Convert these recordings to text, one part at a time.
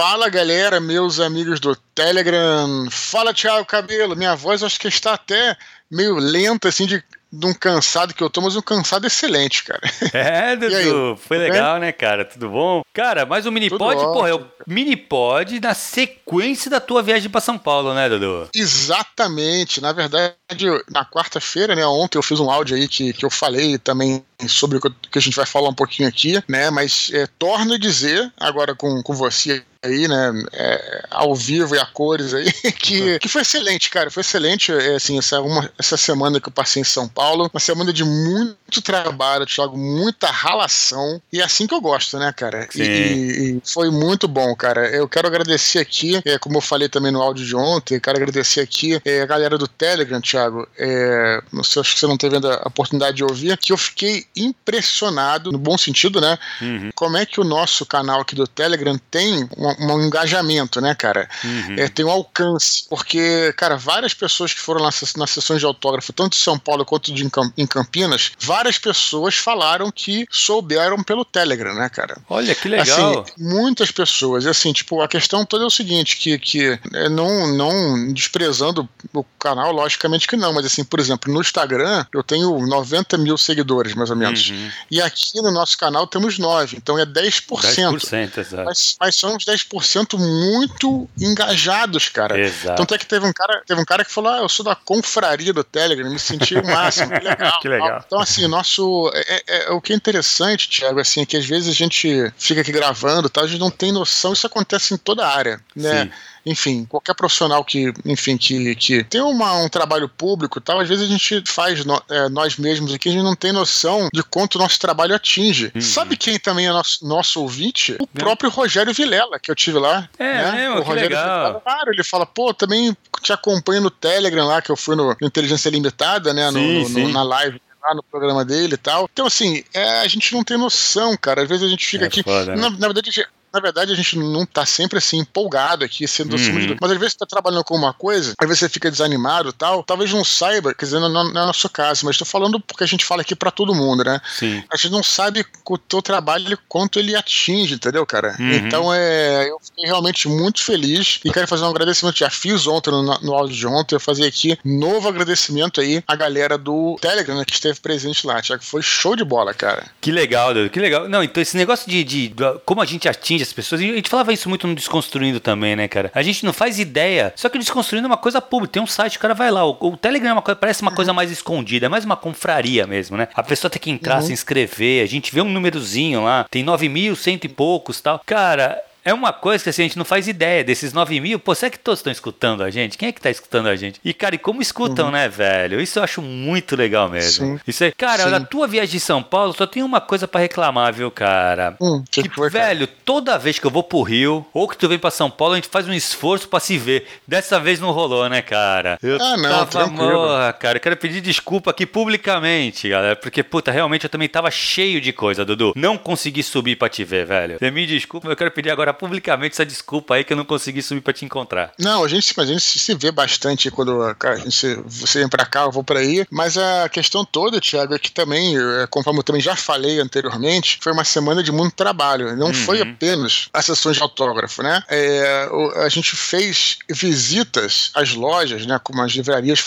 Fala galera, meus amigos do Telegram. Fala Thiago Cabelo. Minha voz acho que está até meio lenta, assim, de de um cansado que eu tô, mas um cansado excelente, cara. É, Dudu, foi legal, né, cara? Tudo bom? Cara, mas o Minipod, porra, é o Minipod na sequência da tua viagem para São Paulo, né, Dudu? Exatamente. Na verdade, na quarta-feira, né, ontem eu fiz um áudio aí que, que eu falei também sobre o que a gente vai falar um pouquinho aqui, né, mas é, torno a dizer, agora com, com você aí, né, é, ao vivo e a cores aí, que, que foi excelente, cara, foi excelente, é, assim, essa, uma, essa semana que eu passei em São Paulo, uma semana de muito trabalho, Thiago, muita ralação, e é assim que eu gosto, né, cara, e, e, foi muito bom, cara, eu quero agradecer aqui, é, como eu falei também no áudio de ontem, quero agradecer aqui é, a galera do Telegram, Thiago, é, não sei, acho que você não teve a oportunidade de ouvir, que eu fiquei impressionado, no bom sentido, né, uhum. como é que o nosso canal aqui do Telegram tem uma um, engajamento, né, cara? Uhum. É, tem um alcance. Porque, cara, várias pessoas que foram nas, nas sessões de autógrafo, tanto de São Paulo quanto de, em Campinas, várias pessoas falaram que souberam pelo Telegram, né, cara? Olha, que legal. Assim, muitas pessoas. E assim, tipo, a questão toda é o seguinte, que, que é, não, não desprezando o canal, logicamente que não, mas assim, por exemplo, no Instagram eu tenho 90 mil seguidores, mais ou menos. Uhum. E aqui no nosso canal temos 9, então é 10%. 10%, exato. Mas, mas são os 10 10% muito engajados, cara. Exato. Tanto é que teve um cara, teve um cara que falou: Ah, eu sou da confraria do Telegram, me senti o máximo. Que legal. que legal. Então, assim, nosso. É, é, é, o que é interessante, Thiago, assim, é que às vezes a gente fica aqui gravando, tá? a gente não tem noção, isso acontece em toda a área, né? Sim enfim, qualquer profissional que, enfim, que, que tem uma, um trabalho público tal, às vezes a gente faz no, é, nós mesmos aqui, a gente não tem noção de quanto o nosso trabalho atinge. Uhum. Sabe quem também é nosso, nosso ouvinte? O é. próprio Rogério Vilela, que eu tive lá. É, né? é o Rogério legal. Vilela, claro, ele fala, pô, também te acompanho no Telegram lá, que eu fui no, no Inteligência Limitada, né, no, sim, no, sim. na live no programa dele e tal. Então, assim, é, a gente não tem noção, cara. Às vezes a gente fica é aqui. Foda, né? na, na, verdade, na verdade, a gente não tá sempre assim empolgado aqui, sendo uhum. Mas às vezes você tá trabalhando com uma coisa, aí você fica desanimado tal. Talvez não saiba, quer dizer, não, não é o nosso caso, mas tô falando porque a gente fala aqui para todo mundo, né? Sim. A gente não sabe o teu trabalho quanto ele atinge, entendeu, cara? Uhum. Então é. Eu fiquei realmente muito feliz e quero fazer um agradecimento. Já fiz ontem no, no áudio de ontem, eu fazer aqui novo agradecimento aí à galera do Telegram, né, que esteve presente lá. Tiago, foi show de bola, cara. Que legal, Deus, que legal. Não, então esse negócio de, de, de como a gente atinge as pessoas. E a gente falava isso muito no Desconstruindo também, né, cara? A gente não faz ideia. Só que o Desconstruindo é uma coisa pública. Tem um site, o cara vai lá. O, o Telegram é uma coisa, parece uma coisa mais escondida, é mais uma confraria mesmo, né? A pessoa tem que entrar, uhum. se inscrever. A gente vê um númerozinho lá, tem 9 mil, cento e poucos tal. Cara, é uma coisa que assim, a gente não faz ideia desses 9 mil. Pô, será que todos estão escutando a gente? Quem é que tá escutando a gente? E, cara, e como escutam, uhum. né, velho? Isso eu acho muito legal mesmo. Sim. Isso é, cara, Sim. na tua viagem de São Paulo, só tem uma coisa para reclamar, viu, cara? Hum, que, que foi, velho, cara? toda vez que eu vou pro Rio, ou que tu vem para São Paulo, a gente faz um esforço para se ver. Dessa vez não rolou, né, cara? Eu ah, não, tava, morra, cara, eu quero pedir desculpa aqui publicamente, galera, porque, puta, realmente eu também tava cheio de coisa, Dudu. Não consegui subir para te ver, velho. Você me desculpa, eu quero pedir agora publicamente essa desculpa aí que eu não consegui subir para te encontrar. Não, a gente, a gente se vê bastante quando gente, você vem para cá, eu vou para aí. Mas a questão toda, Thiago, é que também, é, conforme eu também já falei anteriormente, foi uma semana de muito trabalho. Não uhum. foi apenas as sessões de autógrafo, né? É, a gente fez visitas às lojas, né? Como as livrarias,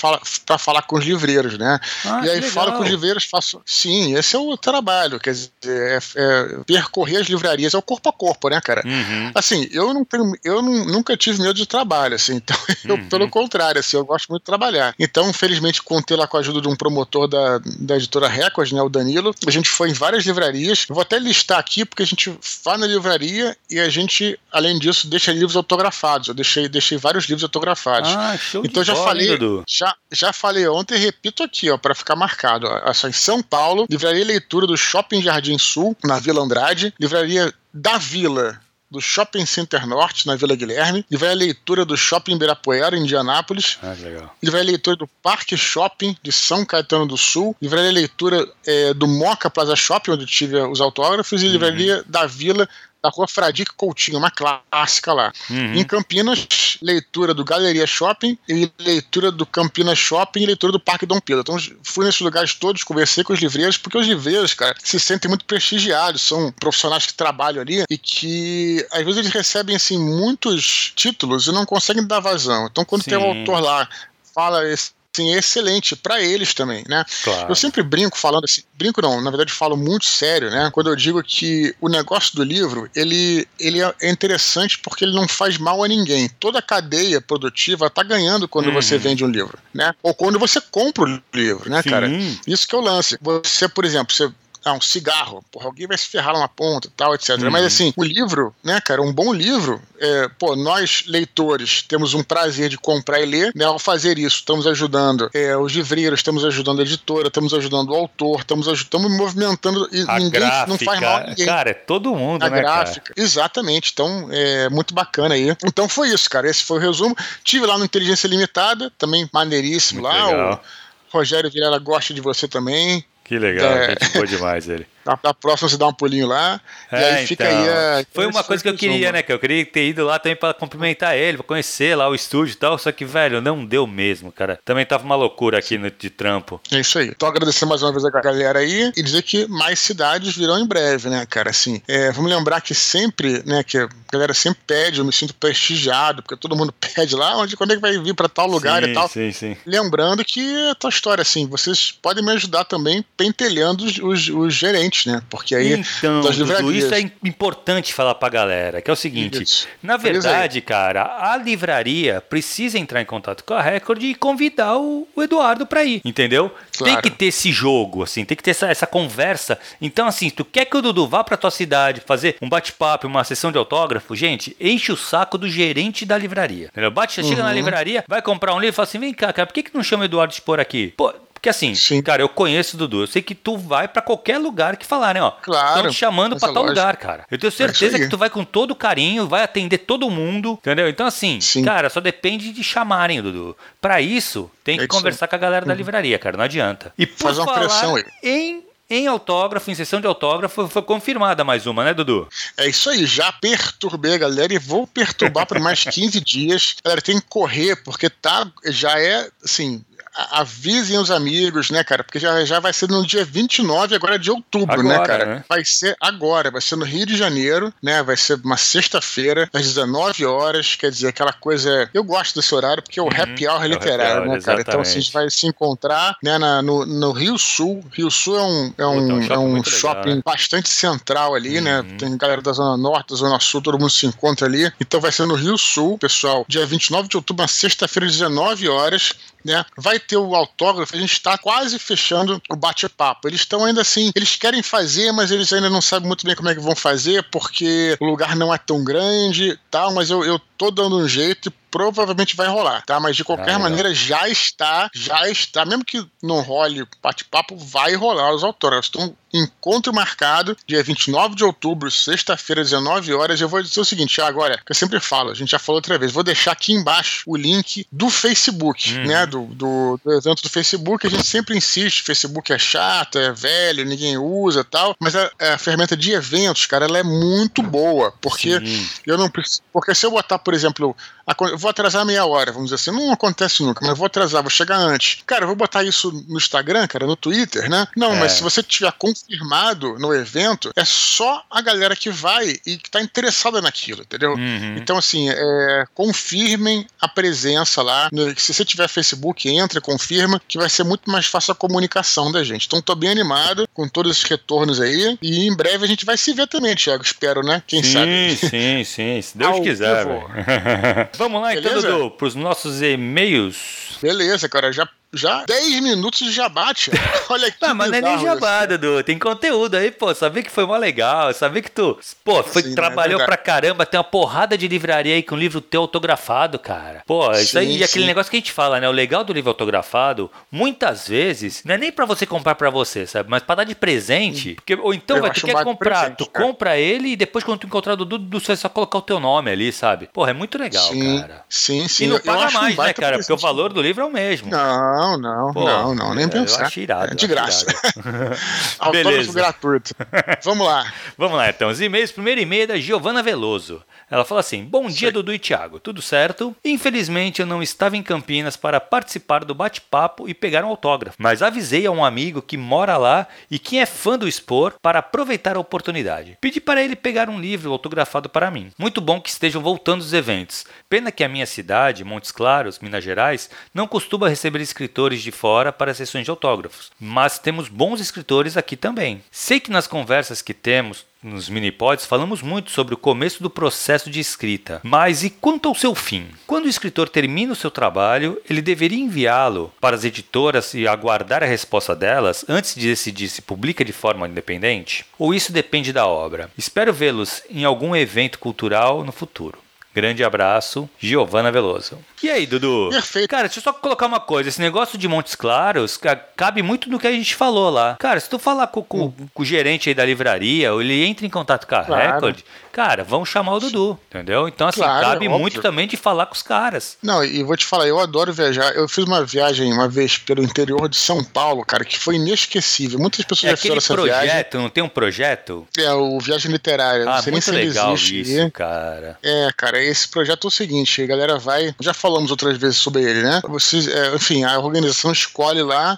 para falar com os livreiros, né? Ah, e aí fala com os livreiros, faço. Sim, esse é o trabalho, quer dizer, é, é percorrer as livrarias, é o corpo a corpo, né, cara? Uhum. Assim, eu não tenho, eu não, nunca tive medo de trabalho, assim, então eu, uhum. pelo contrário, assim, eu gosto muito de trabalhar. Então, infelizmente, contei lá com a ajuda de um promotor da, da editora Record, né, o Danilo, a gente foi em várias livrarias, eu vou até listar aqui, porque a gente vai na livraria e a gente, além disso, deixa livros autografados, eu deixei, deixei vários livros autografados. Ah, show então, já bola, falei, já, já falei ontem e repito aqui, ó, para ficar marcado, ó, assim, em São Paulo, livraria leitura do Shopping Jardim Sul, na Vila Andrade, livraria da Vila, do Shopping Center Norte, na Vila Guilherme. Ele vai à leitura do Shopping Ibirapuera, em Indianápolis. Ah, legal. Ele vai à leitura do Parque Shopping de São Caetano do Sul. Ele vai à leitura é, do Moca Plaza Shopping, onde tive os autógrafos. E uhum. livraria da Vila da rua Fradique Coutinho, uma clássica lá. Uhum. Em Campinas, leitura do Galeria Shopping e leitura do Campinas Shopping e leitura do Parque Dom Pedro. Então, fui nesses lugares todos, conversei com os livreiros, porque os livreiros, cara, se sentem muito prestigiados, são profissionais que trabalham ali e que, às vezes, eles recebem, assim, muitos títulos e não conseguem dar vazão. Então, quando Sim. tem um autor lá fala esse assim, é excelente para eles também, né? Claro. Eu sempre brinco falando assim, brinco não, na verdade falo muito sério, né? Quando eu digo que o negócio do livro, ele, ele é interessante porque ele não faz mal a ninguém. Toda a cadeia produtiva tá ganhando quando uhum. você vende um livro, né? Ou quando você compra o livro, né, Sim. cara? Isso que é o lance. Você, por exemplo, você ah, um cigarro, porra, alguém vai se ferrar na ponta e tal, etc. Uhum. Mas assim, o livro, né, cara, um bom livro, é, pô, nós leitores temos um prazer de comprar e ler, né, ao fazer isso, estamos ajudando é, os livreiros, estamos ajudando a editora, estamos ajudando o autor, estamos, estamos movimentando e a ninguém gráfica, não faz mal a ninguém. Cara, é todo mundo, a né, gráfica, cara? exatamente, então é muito bacana aí. Então foi isso, cara, esse foi o resumo. Tive lá no Inteligência Limitada, também maneiríssimo muito lá, legal. o Rogério Vilela gosta de você também. Que legal, é... gente boa demais ele. Na, na, próxima você dá um pulinho lá. É, e aí fica então, aí a, Foi uma coisa que eu queria, né? Que eu queria ter ido lá também pra cumprimentar ele, pra conhecer lá o estúdio e tal. Só que, velho, não deu mesmo, cara. Também tava uma loucura aqui no, de trampo. É isso aí. Então agradecer mais uma vez a galera aí e dizer que mais cidades virão em breve, né, cara? Assim, é, vamos lembrar que sempre, né, que a galera sempre pede, eu me sinto prestigiado, porque todo mundo pede lá, onde, quando é que vai vir pra tal lugar sim, e tal. Sim, sim. Lembrando que a tua história, assim, vocês podem me ajudar também pentelhando os, os, os gerentes, né? Porque aí então, Dudu, isso é importante falar pra galera, que é o seguinte, isso. na verdade, cara, a livraria precisa entrar em contato com a Record e convidar o, o Eduardo pra ir, entendeu? Claro. Tem que ter esse jogo, assim, tem que ter essa, essa conversa. Então, assim, tu quer que o Dudu vá pra tua cidade fazer um bate-papo, uma sessão de autógrafo, gente, enche o saco do gerente da livraria, entendeu? Bate, uhum. chega na uhum. livraria, vai comprar um livro e fala assim, vem cá, cara, por que, que não chama o Eduardo de expor aqui? Pô, porque assim, Sim. cara, eu conheço o Dudu. Eu sei que tu vai para qualquer lugar que falarem, ó. Claro. Estão te chamando para tal lugar, cara. Eu tenho é certeza é que tu vai com todo carinho, vai atender todo mundo, entendeu? Então, assim, Sim. cara, só depende de chamarem, Dudu. Para isso, tem que é conversar com a galera da uhum. livraria, cara. Não adianta. E por Faz uma falar pressão aí. em em autógrafo, em sessão de autógrafo, foi confirmada mais uma, né, Dudu? É isso aí, já perturbei a galera e vou perturbar por mais 15 dias. Galera, tem que correr, porque tá, já é, assim, avisem os amigos, né, cara? Porque já, já vai ser no dia 29 agora de outubro, né, agora, né, cara? Né? Vai ser agora, vai ser no Rio de Janeiro, né? Vai ser uma sexta-feira, às 19 horas, quer dizer, aquela coisa. Eu gosto desse horário porque é o uhum, happy hour é literário, né, cara? Então assim, a gente vai se encontrar né, na, no, no Rio Sul. Rio Sul é um, é um, Puta, é um, é um shopping bastante central ali, né? uhum. né? Tem galera da Zona Norte, da Zona Sul, todo mundo se encontra ali. Então vai ser no Rio Sul, pessoal, dia 29 de outubro, uma sexta-feira, 19 horas né? Vai ter o autógrafo, a gente está quase fechando o bate-papo. Eles estão ainda assim, eles querem fazer, mas eles ainda não sabem muito bem como é que vão fazer, porque o lugar não é tão grande, tal, mas eu, eu tô dando um jeito e provavelmente vai rolar, tá? Mas de qualquer ah, maneira já está, já está, mesmo que não role bate-papo, vai rolar os autógrafos. Então, encontro marcado, dia 29 de outubro, sexta-feira, 19 horas. Eu vou dizer o seguinte, agora, que eu sempre falo, a gente já falou outra vez, vou deixar aqui embaixo o link do Facebook, hum. né? Do, do, do, evento do Facebook. A gente sempre insiste, Facebook é chato, é velho, ninguém usa tal, mas a, a ferramenta de eventos, cara, ela é muito boa, porque Sim. eu não preciso. Porque se eu botar, por exemplo, eu vou atrasar meia hora, vamos dizer assim. Não acontece nunca, mas eu vou atrasar, vou chegar antes. Cara, eu vou botar isso no Instagram, cara, no Twitter, né? Não, é. mas se você tiver confirmado no evento, é só a galera que vai e que tá interessada naquilo, entendeu? Uhum. Então, assim, é, confirmem a presença lá. Se você tiver Facebook, entra, confirma, que vai ser muito mais fácil a comunicação da gente. Então, tô bem animado com todos esses retornos aí. E em breve a gente vai se ver também, Thiago. Espero, né? Quem sim, sabe? Sim, sim, sim. Se Deus quiser. Vamos lá, então, Beleza? então, Dudu, para os nossos e-mails. Beleza, cara. Já já 10 minutos de jabá, Olha que Não, mas não é nem jabá, Dudu. Tem conteúdo aí, pô. Saber que foi mó legal. Saber que tu, pô, foi, sim, né, trabalhou né? pra caramba. Tem uma porrada de livraria aí com livro teu autografado, cara. Pô, sim, isso aí sim. é aquele negócio que a gente fala, né? O legal do livro autografado, muitas vezes, não é nem pra você comprar pra você, sabe? Mas pra dar de presente. Porque, ou então, vai, tu quer comprar, presente, tu cara. compra ele e depois quando tu encontrar o Dudu, você só colocar o teu nome ali, sabe? Porra, é muito legal, sim, cara. Sim, sim. E não paga mais, né, cara? Porque o valor do livro é o mesmo. Não Não, não, Pô, não, não, nem pensar. Eu acho irado, é de graça. Autógrafo gratuito. Vamos lá. Vamos lá, então. Os e-mails. Primeiro e-mail é da Giovana Veloso. Ela fala assim: Bom dia. Dudu e Thiago, tudo certo? Infelizmente eu não estava em Campinas para participar do bate-papo e pegar um autógrafo, mas avisei a um amigo que mora lá e que é fã do Expor para aproveitar a oportunidade. Pedi para ele pegar um livro autografado para mim. Muito bom que estejam voltando os eventos. Pena que a minha cidade, Montes Claros, Minas Gerais, não costuma receber escritores de fora para sessões de autógrafos, mas temos bons escritores aqui também. Sei que nas conversas que temos, nos minipods falamos muito sobre o começo do processo de escrita. Mas e quanto ao seu fim? Quando o escritor termina o seu trabalho, ele deveria enviá-lo para as editoras e aguardar a resposta delas antes de decidir se publica de forma independente? Ou isso depende da obra? Espero vê-los em algum evento cultural no futuro. Grande abraço, Giovana Veloso. E aí, Dudu? Perfeito. Cara, deixa eu só colocar uma coisa. Esse negócio de Montes Claros cabe muito no que a gente falou lá. Cara, se tu falar com, com, hum. com o gerente aí da livraria, ou ele entra em contato com a claro. Record, cara, vão chamar o Dudu, entendeu? Então, assim, claro, cabe muito também de falar com os caras. Não, e vou te falar, eu adoro viajar. Eu fiz uma viagem uma vez pelo interior de São Paulo, cara, que foi inesquecível. Muitas pessoas é já fizeram essa projeto, viagem. Não tem um projeto? É, o Viagem Literária. Ah, muito legal isso, cara. É, cara, esse projeto é o seguinte, a galera vai... Já falamos outras vezes sobre ele, né? Vocês, é, enfim, a organização escolhe lá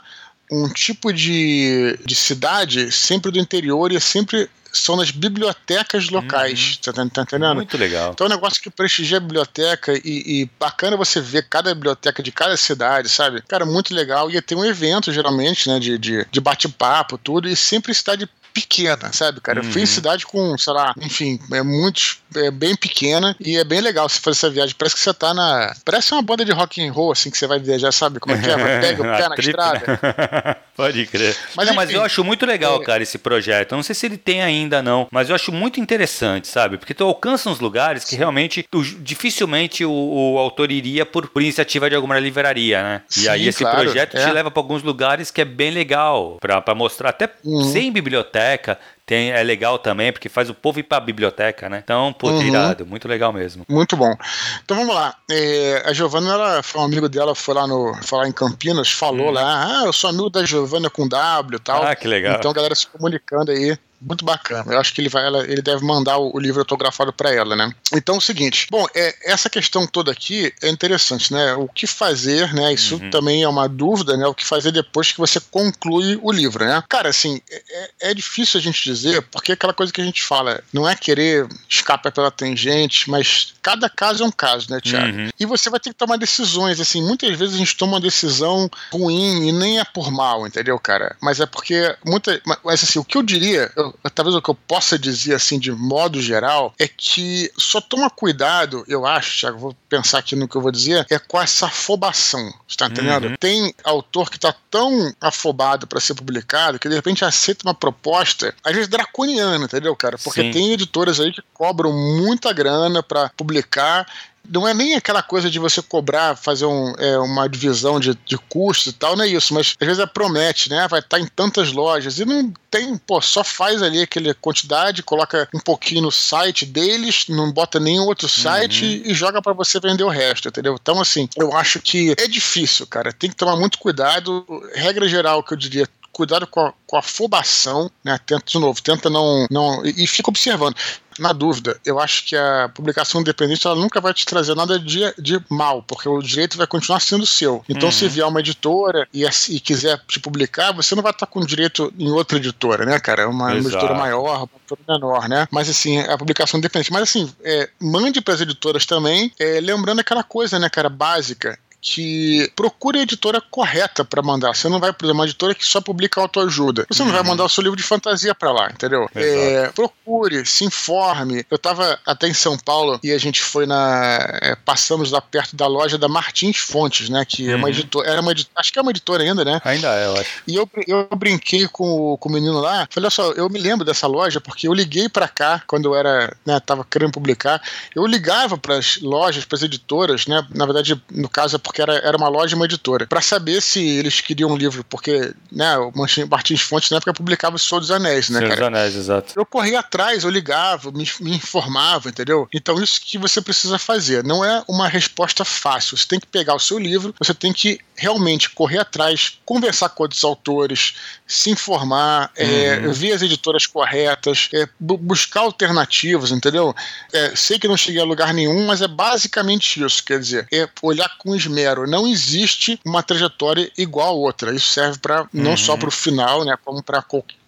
um tipo de, de cidade sempre do interior e é sempre são nas bibliotecas locais. Uhum. Tá, tá, entendendo? Muito legal. Então é um negócio que prestigia a biblioteca e, e, bacana você ver cada biblioteca de cada cidade, sabe? Cara, muito legal. Ia ter um evento, geralmente, né? De, de, de bate-papo, tudo, e sempre cidade pequena, sabe, cara? Uhum. Eu fui em uhum. cidade com, sei lá, enfim, é muito, é bem pequena e é bem legal você fazer essa viagem. Parece que você tá na. Parece uma banda de rock and roll, assim, que você vai viajar, sabe? Como é que é? Pega o pé na estrada. Pode crer. Mas, não, mas eu acho muito legal, é... cara, esse projeto. Eu não sei se ele tem ainda, não, mas eu acho muito interessante, sabe? Porque tu alcança uns lugares que realmente tu, dificilmente o, o, autor iria por, por iniciativa de alguma livraria, né? Sim, e aí esse claro, projeto é. te leva para alguns lugares que é bem legal, para mostrar, até uhum. sem biblioteca biblioteca. Tem, é legal também, porque faz o povo ir pra biblioteca, né? Então, pô, uhum. irado, muito legal mesmo. Muito bom. Então vamos lá. É, a Giovana, ela foi um amigo dela, foi lá no. Foi lá em Campinas, falou hum. lá, ah, eu sou amigo da Giovana com W e tal. Ah, que legal. Então a galera se comunicando aí muito bacana. Eu acho que ele vai, ela, ele deve mandar o, o livro autografado para ela, né? Então, é o seguinte. Bom, é, essa questão toda aqui é interessante, né? O que fazer, né? Isso uhum. também é uma dúvida, né? O que fazer depois que você conclui o livro, né? Cara, assim, é, é, é difícil a gente dizer, porque é aquela coisa que a gente fala, não é querer escapar pela tangente, mas cada caso é um caso, né, Tiago? Uhum. E você vai ter que tomar decisões, assim, muitas vezes a gente toma uma decisão ruim e nem é por mal, entendeu, cara? Mas é porque muita, mas assim, o que eu diria, eu, talvez o que eu possa dizer assim de modo geral é que só toma cuidado, eu acho, Thiago, vou pensar aqui no que eu vou dizer, é com essa afobação, está entendendo? Uhum. Tem autor que está tão afobado para ser publicado que de repente aceita uma proposta, às vezes draconiana, entendeu, cara? Porque Sim. tem editoras aí que cobram muita grana para publicar não é nem aquela coisa de você cobrar, fazer um, é, uma divisão de, de custos e tal, não é isso, mas às vezes é promete, né? Vai estar em tantas lojas e não tem, pô, só faz ali aquela quantidade, coloca um pouquinho no site deles, não bota nenhum outro site uhum. e joga para você vender o resto, entendeu? Então, assim, eu acho que é difícil, cara. Tem que tomar muito cuidado. Regra geral que eu diria, cuidado com a, com a afobação, né? Tenta, de novo, tenta não. não e, e fica observando na dúvida, eu acho que a publicação independente ela nunca vai te trazer nada de, de mal, porque o direito vai continuar sendo seu. Então, uhum. se vier uma editora e, e, quiser te publicar, você não vai estar com direito em outra editora, né, cara? Uma, uma editora maior, uma editora menor, né? Mas, assim, a publicação independente. Mas, assim, é, mande para as editoras também, é, lembrando aquela coisa, né, cara, básica que procure a editora correta para mandar. Você não vai, por exemplo, uma editora que só publica autoajuda. Você uhum. não vai uhum. mandar o seu livro de fantasia para lá, entendeu? É, procure, se informe. Eu estava até em São Paulo e a gente foi na. É, passamos lá perto da loja da Martins Fontes, né? Que uhum. é uma uhum. editora. Era uma editora, acho que é uma editora ainda, né? Ainda é, eu acho. E eu, eu brinquei com, com o menino lá. Falei, olha só, eu me lembro dessa loja porque eu liguei para cá quando eu era, né, tava querendo publicar. Eu ligava para as lojas, para as editoras, né? Na verdade, no caso é porque porque era, era uma loja e uma editora, para saber se eles queriam um livro, porque né, o Martins Fontes na época publicava o Senhor dos Anéis, né, Senhor cara? dos Anéis, exato. Eu corria atrás, eu ligava, me, me informava, entendeu? Então isso que você precisa fazer. Não é uma resposta fácil. Você tem que pegar o seu livro, você tem que realmente correr atrás, conversar com outros autores, se informar, é, Uhum. ver as editoras corretas, é, bu- buscar alternativas, entendeu? É, sei que não cheguei a lugar nenhum, mas é basicamente isso. Quer dizer, é olhar com esmero. Não existe uma trajetória igual a outra. Isso serve para não Uhum. só para o final, né, como para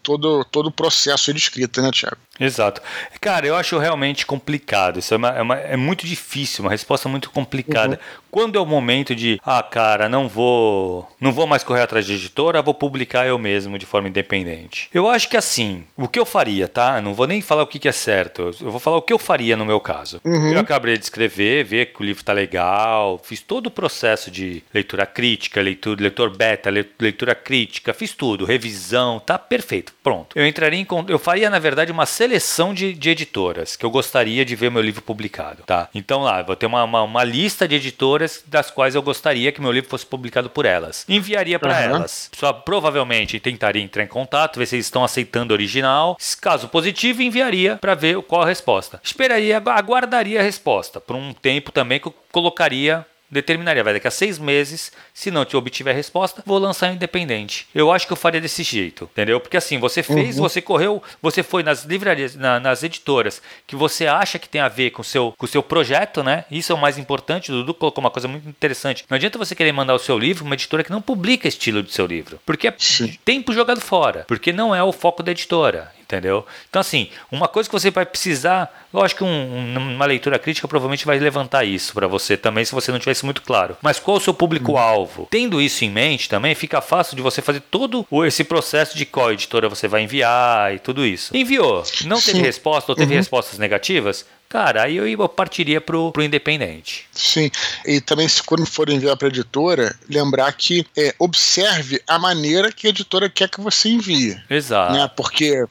todo todo o processo de escrita, né, Tiago? Exato. Cara, eu acho realmente complicado. Isso é, uma- é uma- é muito difícil, uma resposta muito complicada. Quando é o momento de, ah, cara, não vou, não vou mais correr atrás de editora, vou publicar eu mesmo de forma independente. Eu acho que assim, o que eu faria, tá? Não vou nem falar o que, que é certo. Eu vou falar o que eu faria no meu caso. Eu acabei de escrever, ver que o livro tá legal, fiz todo o processo de leitura crítica, leitura, leitor beta, le- leitura crítica, fiz tudo, revisão, tá perfeito, pronto. Eu entraria em, eu faria na verdade uma seleção de, de editoras que eu gostaria de ver meu livro publicado, tá? Então lá, eu vou ter uma, uma, uma lista de editoras das quais eu gostaria que meu livro fosse publicado por elas. Enviaria para Aham. elas. Só provavelmente tentaria entrar em contato, ver se eles estão aceitando o original. Caso positivo, enviaria para ver qual a resposta. Esperaria, agu- aguardaria a resposta por um tempo também que eu colocaria determinaria, vai daqui a seis meses, se não te obtiver resposta, vou lançar independente. Eu acho que eu faria desse jeito, entendeu? Porque assim, você fez, você correu, você foi nas livrarias, na- nas editoras que você acha que tem a ver com o seu, com o seu projeto, né? Isso é o mais importante. O Dudu colocou uma coisa muito interessante. Não adianta você querer mandar o seu livro uma editora que não publica estilo do seu livro, porque é Sim. tempo jogado fora, porque não é o foco da editora. Entendeu? Então, assim, uma coisa que você vai precisar, lógico que um- um- uma leitura crítica provavelmente vai levantar isso para você também, se você não tivesse muito claro. Mas qual o seu público-alvo? Tendo isso em mente também, fica fácil de você fazer todo esse processo de qual editora você vai enviar e tudo isso. Enviou, não teve Sim. resposta ou teve respostas negativas? Cara, aí eu eu partiria pro, pro independente. Sim, e também se quando for enviar para a editora, lembrar que é, observe a maneira que a editora quer que você envie. Exato. Né? Porque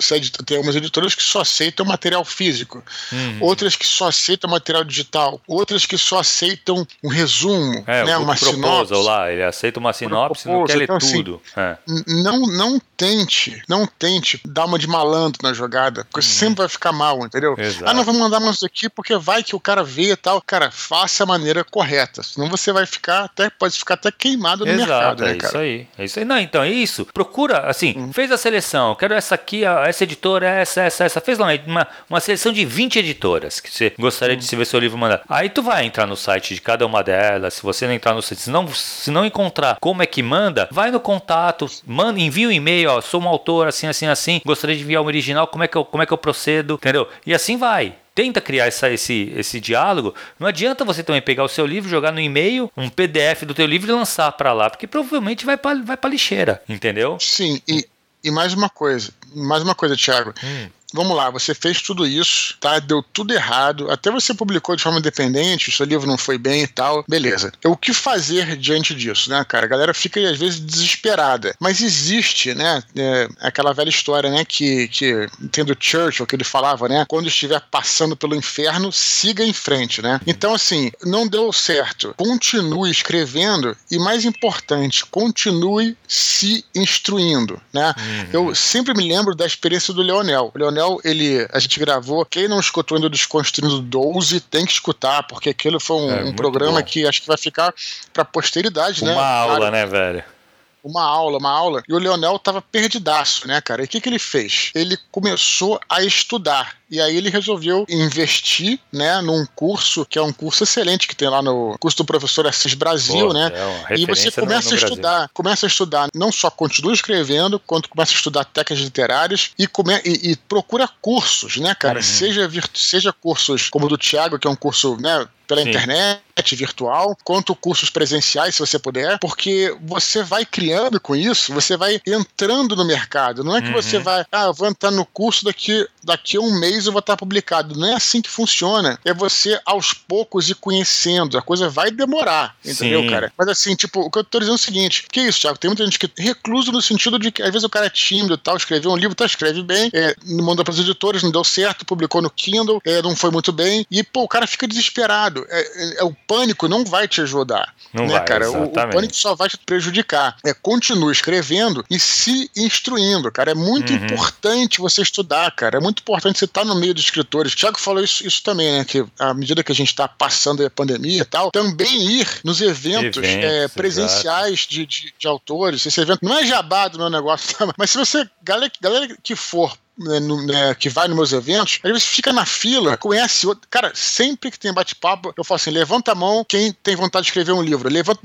tem algumas editoras que só aceitam material físico, Uhum. outras que só aceitam material digital, outras que só aceitam um resumo, É, né? uma sinopse. lá, ele aceita uma sinopse não quer ler então, assim, tudo. É. N- Não, não tente, não tente dar uma de malandro na jogada, porque sempre vai ficar mal, entendeu? Uhum. Exato. Ah, não vamos mandar mais isso aqui porque vai que o cara vê e tal. Cara, faça a maneira correta, senão você vai ficar até pode ficar até queimado no Exato, mercado, é né, isso cara? aí. É isso aí. Não, então é isso. Procura, assim, fez a seleção. eu Quero essa aqui, essa editora, essa, essa, essa. Fez lá uma, uma seleção de 20 editoras que você gostaria de se ver seu livro mandar. Aí tu vai entrar no site de cada uma delas. Se você não entrar no site, se não, se não encontrar como é que manda, vai no contato, manda, envia um e-mail, ó, sou um autor assim, assim, assim, gostaria de enviar um original, como é que eu, como é que eu procedo, entendeu? E assim vai. Tenta criar essa, esse, esse diálogo. Não adianta você também pegar o seu livro, jogar no e-mail, um PDF do teu livro e lançar para lá, porque provavelmente vai para vai pra lixeira, entendeu? Sim, e, e mais uma coisa, mais uma coisa, Thiago. Hum. Vamos lá, você fez tudo isso, tá? Deu tudo errado. Até você publicou de forma independente, o seu livro não foi bem e tal. Beleza. O que fazer diante disso, né, cara? A galera fica às vezes desesperada. Mas existe, né? é, aquela velha história, né? Que, que tendo Churchill, que ele falava, né? Quando estiver passando pelo inferno, siga em frente, né? Então, assim, não deu certo. Continue escrevendo e, mais importante, continue se instruindo, né? Eu sempre me lembro da experiência do Leonel. O Leonel, ele, a gente gravou. Quem não escutou ainda o Desconstruindo 12 tem que escutar, porque aquilo foi um, É, um programa bom. que acho que vai ficar pra posteridade, né? Uma aula, Cara, né, velho? uma aula, uma aula. E o Leonel tava perdidaço, né, cara? E o que, que ele fez? Ele começou a estudar. E aí ele resolveu investir, né, num curso, que é um curso excelente que tem lá no curso do professor Assis Brasil, Pô, né? é E você referência no- começa no a Brasil. estudar, começa a estudar, não só continua escrevendo, quanto começa a estudar técnicas literárias e, come, e, e procura cursos, né, cara? Uhum. Seja, seja cursos como o do Thiago, que é um curso, né, pela Sim. internet, virtual, quanto cursos presenciais, se você puder, porque você vai criando com isso, você vai entrando no mercado. Não é que Uhum. você vai, ah, eu vou entrar no curso daqui, daqui a um mês mês eu vou estar publicado. Não é assim que funciona. É você, aos poucos, ir conhecendo. A coisa vai demorar, entendeu, Sim. cara? Mas assim, tipo, o que eu tô dizendo é o seguinte: que isso, Thiago? Tem muita gente que é recluso no sentido de que às vezes o cara é tímido tal, escreveu um livro, tá, escreve bem, é, mandou pras editoras, não deu certo, publicou no Kindle, é, não foi muito bem, e, pô, o cara fica desesperado. É, é, é, o pânico não vai te ajudar. Não né, vai, cara? O, o pânico só vai te prejudicar. É, continue escrevendo e se instruindo, cara. É muito Uhum. importante você estudar, cara. É muito importante você estar no meio dos escritores. O Thiago falou isso, isso também, né? Que à medida que a gente está passando a pandemia e tal, também ir nos eventos, Eventos, é, presenciais de, de, de autores. Esse evento não é jabá do meu negócio, mas se você, galera, galera que for no- né, que vai nos meus eventos, às vezes fica na fila, conhece outro. Cara, sempre que tem bate-papo, eu falo assim: levanta a mão quem tem vontade de escrever um livro. Levanta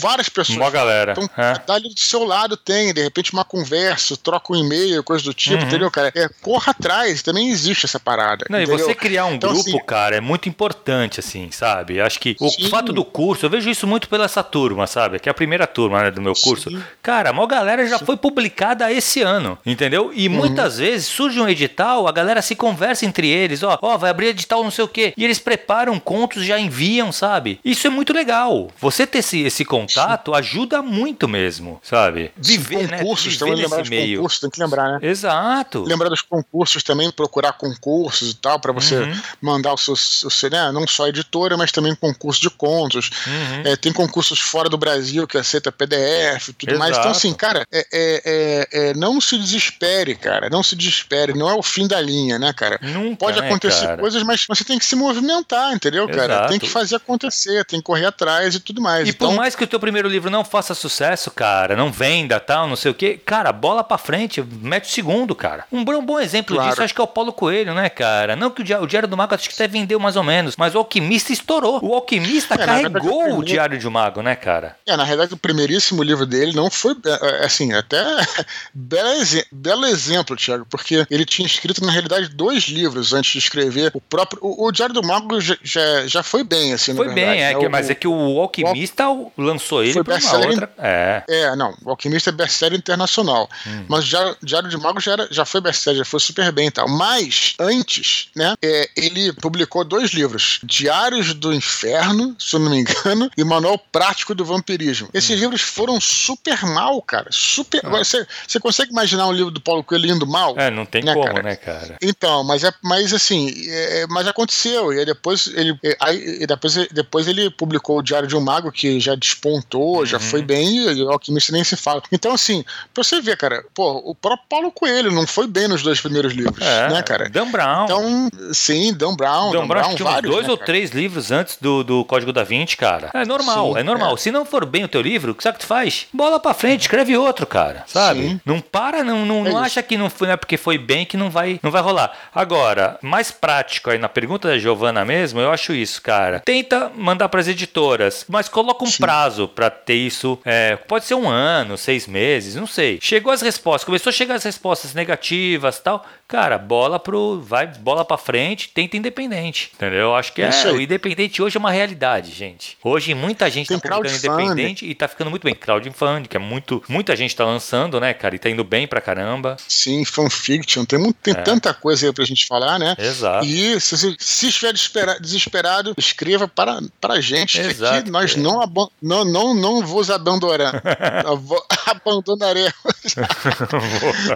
várias pessoas. Uma galera. Então, é. dali do seu lado tem, de repente, uma conversa, troca um e-mail, coisa do tipo, Uhum. entendeu, cara? É, corra atrás, também existe essa parada. Não, e você criar um Então, grupo, assim- cara, é muito importante, assim, sabe? Acho que o Sim. fato do curso, eu vejo isso muito pela essa turma, sabe? Que é a primeira turma né, do meu curso. Sim. Cara, a maior galera já foi publicada esse ano, entendeu? E Uhum. muitas vezes surge um edital, a galera se conversa entre eles, ó, ó, vai abrir edital não sei o quê. E eles preparam contos, já enviam, sabe? Isso é muito legal. Você ter esse, esse contato ajuda muito mesmo, sabe? Viver, né? concursos, Viver também lembrar dos meio. concursos, tem que lembrar, né? Exato. Lembrar dos concursos também, procurar concursos e tal, pra você Uhum. mandar o seu, o seu né, não só editora, mas também concurso de contos. Uhum. É, tem concursos fora do Brasil que aceita PDF e tudo mais. Então, Exato. assim, cara, é, é- é- é, não se desespere, cara. Não se desespere. Não é o fim da linha, né, cara? Nunca, Pode né, acontecer cara? coisas, mas você tem que se movimentar, entendeu, cara? Exato. Tem que fazer acontecer, tem que correr atrás e tudo mais. E então, por mais que o teu primeiro livro não faça sucesso, cara, não venda, tal, não sei o quê, cara, bola pra frente, mete o segundo, cara. Um bom, exemplo Claro. disso, acho que é o Paulo Coelho, né, cara? Não que o, Dia- o Diário do Mago acho que até vendeu mais ou menos, mas o Alquimista estourou. O Alquimista É, na verdade, carregou o primeiro- Diário de um Mago, né, cara? É, na realidade, o primeiríssimo livro dele não foi, é, assim, até belo, exe- belo exemplo, Thiago, porque ele tinha escrito, na realidade, dois livros antes de escrever o próprio. O, o Diário do Mago já, já, já foi bem, assim, Foi na bem, verdade, é, né? que- O- mas é que o Alquimista lançou ele Foi pra uma outra. É. É, não, o Alquimista é best-seller internacional. Hum. Mas o Diário, Diário de Mago já, era- já foi best-seller, já foi super bem e tal. Mas, antes, né, é, ele publicou dois livros: Diários do Inferno, se eu não me engano, e Manual Prático do Vampirismo. Hum. Esses livros foram super mal, cara. Super. Agora, você, você consegue imaginar um livro do Paulo Coelho indo mal? É, não tem Né, como, cara? né, cara? Então, mas é, mas assim, é, mas aconteceu e aí depois ele, é, aí, e depois, depois ele publicou o Diário de um Mago que já despontou, já Uhum. foi bem e o Alquimista nem se fala. Então assim, pra você ver, cara, pô, o próprio Paulo Coelho não foi bem nos dois primeiros livros, É, né, cara? Dan Brown. Então, sim, Dan Brown, Dan Brown, acho que tinha vários, dois né, ou cara? três livros antes do, do Código da Vinci, cara. É normal, Sim, é normal. é. Se não for bem o teu livro, sabe o que tu faz? Bola pra frente, escreve outro, cara. Sabe? Sim. Não para, não, não, É não isso. acha que não foi não é porque foi bem que não vai, não vai rolar. Agora, mais prático aí na pergunta da Giovana mesmo, eu acho isso, cara. Tenta mandar pras editoras, mas coloca um Sim. prazo pra ter isso. é, pode ser um ano, seis meses, não sei. Chegou as respostas, começou a chegar as respostas negativas tal. Cara, bola pro. Vai, bola pra frente, tenta independente. Entendeu? Eu acho que É é. o independente hoje é uma realidade, gente. Hoje muita gente Tem tá publicando independente e tá ficando muito bem. Crowdfunding, que é muito. Muita gente tá lançando, né, cara? E tá indo bem pra caramba. Sim, fanfiction, tem, muito, tem É. tanta coisa aí pra gente falar, né? Exato. E se, se, se estiver desespera- desesperado, escreva para, para a gente Exato, que nós é. não, não, não, não vos abandonaremos. Avo- abandonaremos.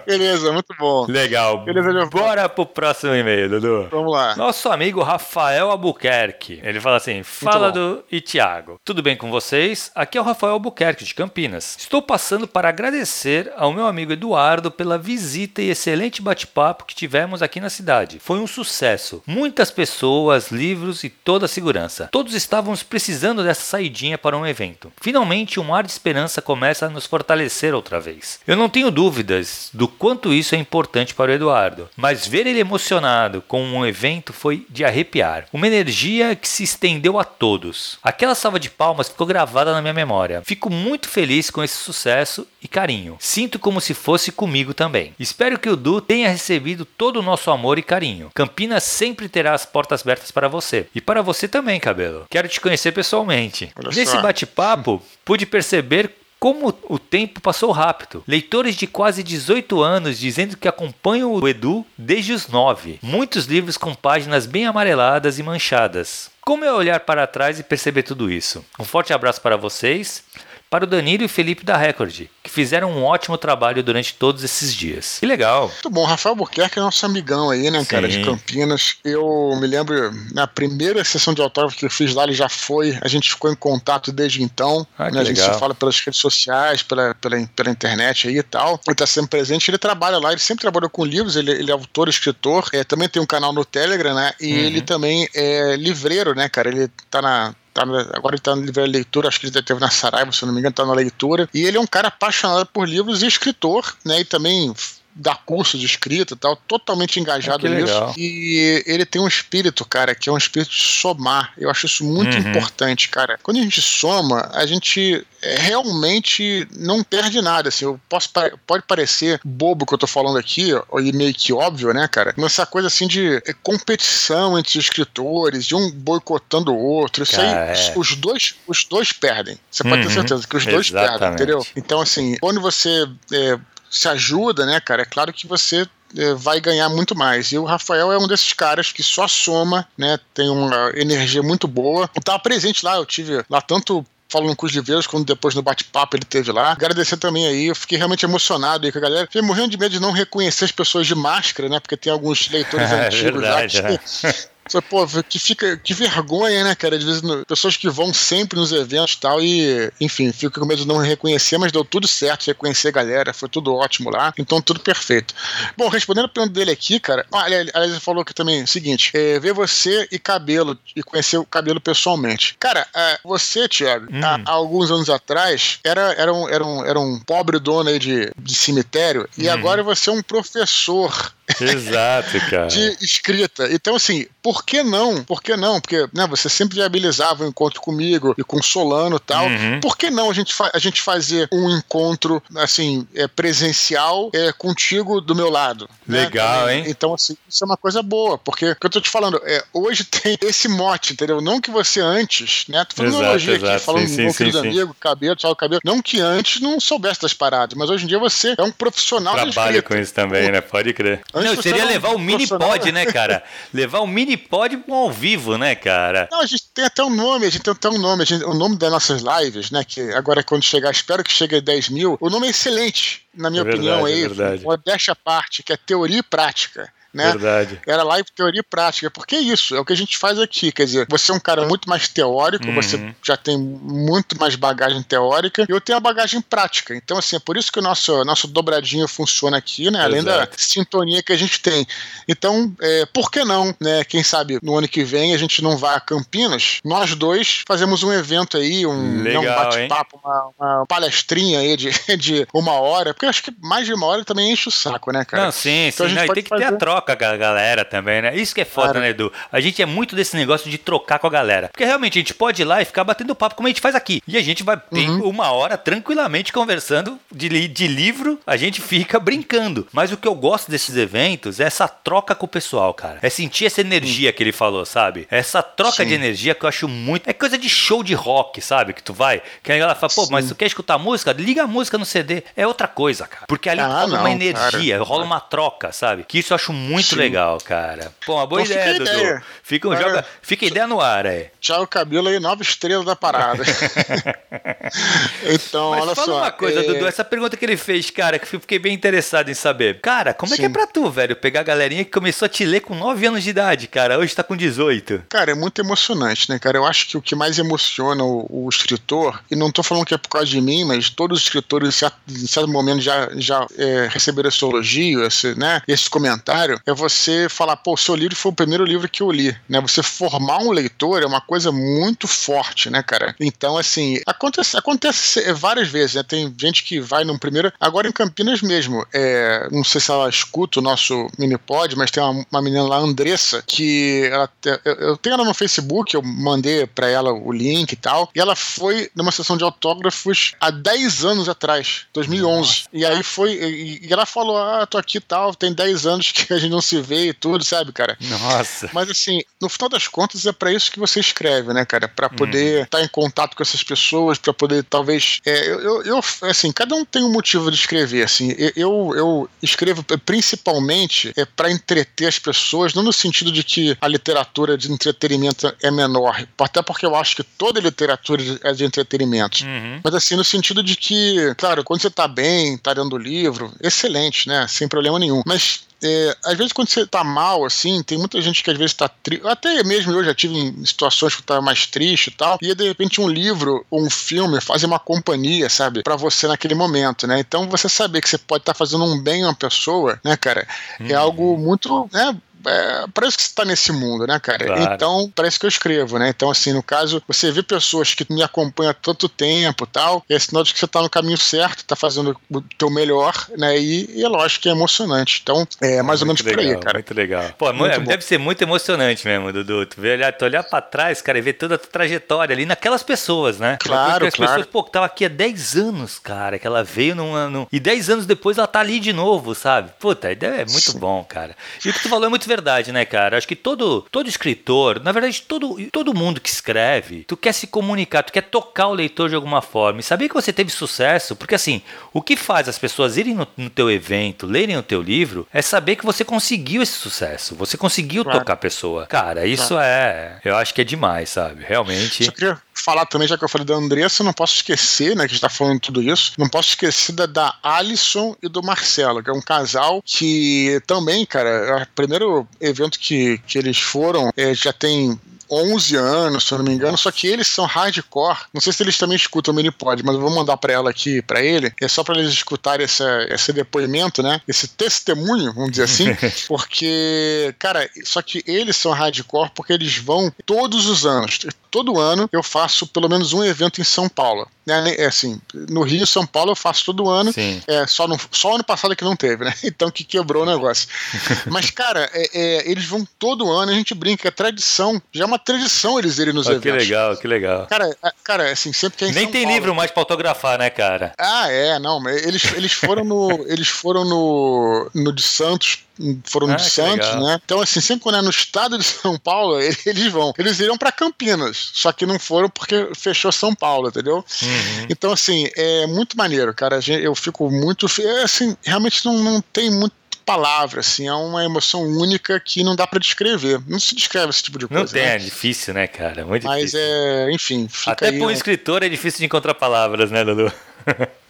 Beleza, muito bom. Legal. Beleza, Giovanni. Bora pro próximo e-mail, Dudu. Vamos lá. Nosso amigo Rafael Albuquerque. Ele fala assim: Fala do e Thiago. Tudo bem com vocês? Aqui é o Rafael Albuquerque, de Campinas. Estou passando para agradecer ao meu amigo Eduardo pela visita e excelente bate-papo que tivemos aqui na cidade. Foi um sucesso. Muitas pessoas, livros e toda a segurança. Todos estávamos precisando dessa saidinha para um evento. Finalmente, um ar de esperança começa a nos fortalecer outra vez. Eu não tenho dúvidas do quanto isso é importante para o Eduardo, mas ver ele emocionado com um evento foi de arrepiar. Uma energia que se estendeu a todos. Aquela salva de palmas ficou gravada na minha memória. Fico muito feliz com esse sucesso e carinho. Sinto como se fosse comigo também. Espero que o Du tenha recebido todo o nosso amor e carinho. Campinas sempre terá as portas abertas para você. E para você também, cabelo. Quero te conhecer pessoalmente. Nesse bate-papo, pude perceber Como o tempo passou rápido. Leitores de quase 18 anos dizendo que acompanham o Edu desde os 9. Muitos livros com páginas bem amareladas e manchadas. Como é olhar para trás e perceber tudo isso? Um forte abraço para vocês para o Danilo e Felipe da Record, que fizeram um ótimo trabalho durante todos esses dias. Que legal. Muito bom. Rafael Buquerque é nosso amigão aí, né, Sim. cara, de Campinas. Eu me lembro, na primeira sessão de autógrafo que eu fiz lá, ele já foi. A gente ficou em contato desde então. Ah, né, a gente legal. se fala pelas redes sociais, pela, pela, pela internet aí e tal. Ele está sempre presente. Ele trabalha lá, ele sempre trabalhou com livros, ele, ele é autor, escritor. É, também tem um canal no Telegram, né? E uhum. ele também é livreiro, né, cara? Ele tá na Tá agora ele tá no livro leitura, acho que ele teve na Saraiva, se não me engano, tá na leitura. E ele é um cara apaixonado por livros e escritor, né? E também dá curso de escrita e tal, totalmente engajado nisso. Legal. E ele tem um espírito, cara, que é um espírito de somar. Eu acho isso muito uhum. importante, cara. Quando a gente soma, a gente é, realmente não perde nada. Assim, eu posso, pode parecer bobo que eu tô falando aqui, e meio que óbvio, né, cara? Mas essa coisa assim de é, competição entre os escritores, de um boicotando o outro, isso cara, aí, é. os, dois, os dois perdem. Você pode ter uhum. certeza que os dois Exatamente. perdem, entendeu? Então, assim, quando você é, se ajuda, né, cara? É claro que você é, vai ganhar muito mais. E o Rafael é um desses caras que só soma, né? Tem uma energia muito boa. Eu tava presente lá, eu tive lá tanto falando com os livreiros, quando depois no bate-papo ele teve lá. Agradecer também aí, eu fiquei realmente emocionado aí com a galera. Fiquei morrendo de medo de não reconhecer as pessoas de máscara, né? Porque tem alguns leitores é, antigos verdade, lá que, é. Pô, que fica. Que vergonha, né, cara? Às vezes, pessoas que vão sempre nos eventos e tal, e, enfim, fico com medo de não reconhecer, mas deu tudo certo, reconhecer a galera, foi tudo ótimo lá, então tudo perfeito. Bom, respondendo a pergunta dele aqui, cara, aliás, ele falou que também, é seguinte, é, ver você e cabelo, e conhecer o cabelo pessoalmente. Cara, é, você, Thiago, hum. há, há, alguns anos atrás, era, era, um, era, um, era um pobre dono aí de, de cemitério, e hum. agora você é um professor Exato, cara. de escrita. Então, assim, por que não? Por que não? Porque né, você sempre viabilizava o um encontro comigo e com Solano e tal. Uhum. Por que não a gente, a gente fazer um encontro, assim, é, presencial é, contigo do meu lado? Né? Legal, né? hein? Então, assim, isso é uma coisa boa, porque o que eu tô te falando, é, hoje tem esse mote, entendeu? Não que você antes, né? Tô falando exato, aqui, falando sim, meu querido sim, amigo, cabelo, tchau, cabelo. Não que antes não soubesse das paradas, mas hoje em dia você é um profissional Trabalho com isso também, né? Pode crer. Antes não, seria levar o mini pod, né, cara? levar o mini pod ao vivo, né, cara? Não, a gente tem até um nome, a gente tem até um nome, gente, o nome das nossas lives, né? Que agora quando chegar, espero que chegue a 10 mil. O nome é excelente, na minha é opinião, verdade, é, é verdade. modéstia à parte, que é teoria e prática né? Verdade. Era live teoria e prática. Porque é isso, é o que a gente faz aqui. Quer dizer, você é um cara muito mais teórico, uhum. você já tem muito mais bagagem teórica, e eu tenho a bagagem prática. Então, assim, é por isso que o nosso, nosso dobradinho funciona aqui, né? Além Exato. da sintonia que a gente tem. Então, é, por que não, né? Quem sabe no ano que vem a gente não vai a Campinas, nós dois fazemos um evento aí, um, né, um bate-papo, uma, uma, palestrinha aí de, de uma hora, porque eu acho que mais de uma hora também enche o saco, né, cara? Não, sim, então, sim. Não, tem que fazer... ter a troca com a galera também, né? Isso que é foda, claro. né, Edu? A gente é muito desse negócio de trocar com a galera. Porque realmente a gente pode ir lá e ficar batendo papo como a gente faz aqui. E a gente vai ter uhum. uma hora tranquilamente conversando de, de livro, a gente fica brincando. Mas o que eu gosto desses eventos é essa troca com o pessoal, cara. É sentir essa energia que ele falou, sabe? Essa troca Sim. de energia que eu acho muito. É coisa de show de rock, sabe? Que tu vai. Que a galera fala, pô, Sim. mas tu quer escutar música? Liga a música no CD. É outra coisa, cara. Porque ali ah, rola não, uma energia, cara. rola uma troca, sabe? Que isso eu acho muito muito Sim. legal, cara. Pô, uma boa Pô, ideia, Dudu. Ideia. Fica, um joga, fica ideia no ar aí. Tchau, cabelo aí, nova estrela da parada. então, Mas olha fala só. Fala uma coisa, é... Dudu, essa pergunta que ele fez, cara, que eu fiquei bem interessado em saber. Cara, como Sim. é que é pra tu, velho, pegar a galerinha que começou a te ler com 9 anos de idade, cara, hoje tá com 18? Cara, é muito emocionante, né, cara? Eu acho que o que mais emociona o, o escritor, e não tô falando que é por causa de mim, mas todos os escritores, em certo, em certo momento, já, já é, receberam esse elogio, esse, né, esse comentário, é você falar, pô, o seu livro foi o primeiro livro que eu li, né? Você formar um leitor é uma coisa muito forte, né, cara? Então, assim, acontece, acontece várias vezes, né? Tem gente que vai num primeiro. Agora em Campinas mesmo, é, não sei se ela escuta o nosso mini-pod, mas tem uma, uma, menina lá, Andressa, que ela, eu, eu tenho ela no Facebook, eu mandei para ela o link e tal, e ela foi numa sessão de autógrafos há 10 anos atrás, 2011. Nossa. E aí foi, e, e ela falou: Ah, tô aqui e tal, tem 10 anos que a gente gente não se vê e tudo, sabe, cara? Nossa. Mas assim, no final das contas é para isso que você escreve, né, cara? Para poder estar uhum. tá em contato com essas pessoas, para poder talvez. É, eu, eu, assim, cada um tem um motivo de escrever, assim. Eu, eu escrevo principalmente é para entreter as pessoas, não no sentido de que a literatura de entretenimento é menor, até porque eu acho que toda literatura é de entretenimento. Uhum. Mas assim, no sentido de que, claro, quando você tá bem, tá lendo o livro, excelente, né? Sem problema nenhum. Mas é, às vezes quando você tá mal, assim, tem muita gente que às vezes tá triste. Até mesmo eu já tive em situações que eu tava mais triste e tal. E de repente um livro ou um filme fazem uma companhia, sabe? para você naquele momento, né? Então você saber que você pode estar tá fazendo um bem a uma pessoa, né, cara? É uhum. algo muito, né? É, parece que você está nesse mundo, né, cara? Claro. Então, parece que eu escrevo, né? Então, assim, no caso, você vê pessoas que me acompanham há tanto tempo tal, é sinal de que você está no caminho certo, está fazendo o teu melhor, né? E, e, é lógico que é emocionante. Então, é mais ou menos legal, por aí, cara. Muito legal. Pô, muito deve bom. ser muito emocionante mesmo, Dudu. Tu, vê, olhar, tu olhar pra trás, cara, e ver toda a tua trajetória ali naquelas pessoas, né? Claro, as claro. pessoas, pô, que tava aqui há 10 anos, cara, que ela veio num, num... E 10 anos depois ela tá ali de novo, sabe? Puta, é muito Sim. bom, cara. E o que tu falou é muito verdade, né, cara? Acho que todo, todo escritor, na verdade, todo, todo mundo que escreve, tu quer se comunicar, tu quer tocar o leitor de alguma forma. E saber que você teve sucesso, porque assim, o que faz as pessoas irem no, no teu evento, lerem o teu livro, é saber que você conseguiu esse sucesso. Você conseguiu claro. tocar a pessoa. Cara, isso claro. é. Eu acho que é demais, sabe? Realmente. Eu queria falar também, já que eu falei da Andressa, não posso esquecer, né, que a gente tá falando tudo isso, não posso esquecer da, da Alison e do Marcelo, que é um casal que também, cara, é o primeiro evento que que, eles foram é, já tem 11 anos, se eu não me engano, só que eles são hardcore. Não sei se eles também escutam o Minipod, mas eu vou mandar para ela aqui, para ele, é só para eles escutarem essa, esse depoimento, né? Esse testemunho, vamos dizer assim, porque, cara, só que eles são hardcore porque eles vão todos os anos. Todo ano eu faço pelo menos um evento em São Paulo. Né? É assim, no Rio, São Paulo eu faço todo ano. Sim. É, só, no, só ano passado que não teve, né? Então que quebrou o negócio. Mas, cara, é, é, eles vão todo ano, a gente brinca, é tradição. Já é uma tradição eles irem nos oh, eventos. Que legal, que legal. Cara, cara assim, sempre que é em Nem São tem Paulo, livro mais pra autografar, né, cara? Ah, é, não. Eles, eles foram no. eles foram no, no de Santos foram ah, de Santos, legal. né? Então, assim, sempre quando é no estado de São Paulo, eles vão. Eles iriam para Campinas, só que não foram porque fechou São Paulo, entendeu? Uhum. Então, assim, é muito maneiro, cara. Eu fico muito. É, assim, realmente não, não tem muito palavra, assim, é uma emoção única que não dá para descrever. Não se descreve esse tipo de coisa. Não tem, né? é difícil, né, cara? Muito Mas difícil. é, enfim. Até para um escritor é difícil de encontrar palavras, né, Lulu?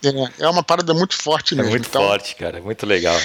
É, é uma parada muito forte é mesmo. É muito então... forte, cara. Muito legal.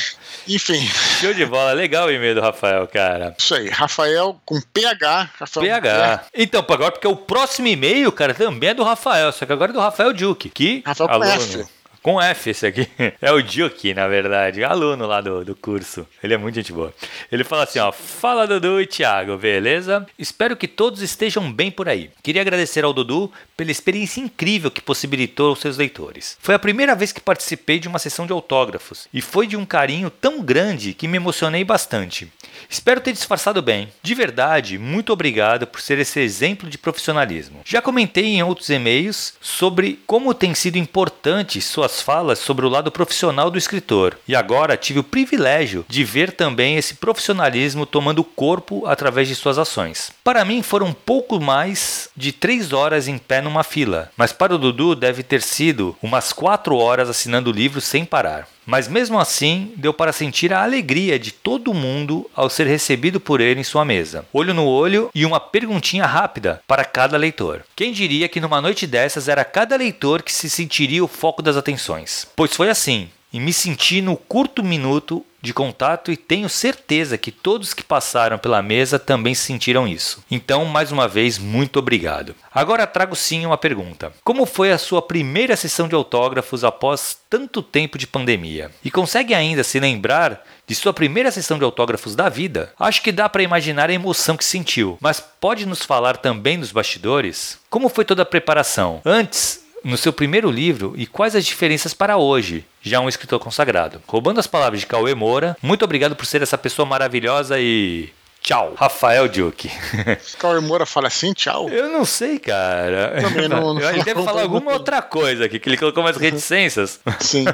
Enfim. Show de bola. Legal o e-mail do Rafael, cara. Isso aí. Rafael com PH. Rafael PH. Então, agora, porque o próximo e-mail, cara, também é do Rafael. Só que agora é do Rafael Duke. Que Rafael com aluno, F. Com F esse aqui. É o Juki, na verdade. Aluno lá do, do curso. Ele é muito gente boa. Ele fala assim, ó. Fala, Dudu e Thiago, beleza? Espero que todos estejam bem por aí. Queria agradecer ao Dudu pela experiência incrível que possibilitou aos seus leitores. Foi a primeira vez que participei de uma sessão de autógrafos. E foi de um carinho tão grande que me emocionei bastante. Espero ter disfarçado bem. De verdade, muito obrigado por ser esse exemplo de profissionalismo. Já comentei em outros e-mails sobre como tem sido importante suas suas falas sobre o lado profissional do escritor, e agora tive o privilégio de ver também esse profissionalismo tomando corpo através de suas ações. Para mim foram pouco mais de três horas em pé numa fila, mas para o Dudu deve ter sido umas quatro horas assinando o livro sem parar. Mas mesmo assim, deu para sentir a alegria de todo mundo ao ser recebido por ele em sua mesa. Olho no olho e uma perguntinha rápida para cada leitor. Quem diria que numa noite dessas era cada leitor que se sentiria o foco das atenções? Pois foi assim, e me senti no curto minuto de contato e tenho certeza que todos que passaram pela mesa também sentiram isso. Então, mais uma vez, muito obrigado. Agora trago sim uma pergunta: Como foi a sua primeira sessão de autógrafos após tanto tempo de pandemia? E consegue ainda se lembrar de sua primeira sessão de autógrafos da vida? Acho que dá para imaginar a emoção que sentiu, mas pode nos falar também dos bastidores? Como foi toda a preparação? Antes, no seu primeiro livro e quais as diferenças para hoje, já um escritor consagrado. Roubando as palavras de Cauê Moura, muito obrigado por ser essa pessoa maravilhosa e Tchau. Rafael Duque. Cauê Moura fala assim, tchau? Eu não sei, cara. Também não. não Ele deve falar alguma outra coisa aqui, que ele colocou mais reticências. Sim.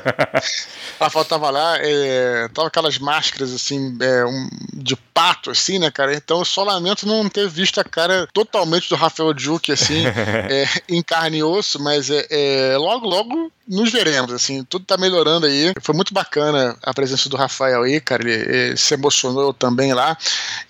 Rafael tava lá, é, tava aquelas máscaras assim, é, um, de pato, assim, né, cara? Então eu só lamento não ter visto a cara totalmente do Rafael Duque, assim, é, em carne e osso, mas é, é, logo, logo nos veremos, assim, tudo tá melhorando aí. Foi muito bacana a presença do Rafael aí, cara, ele, ele se emocionou também lá.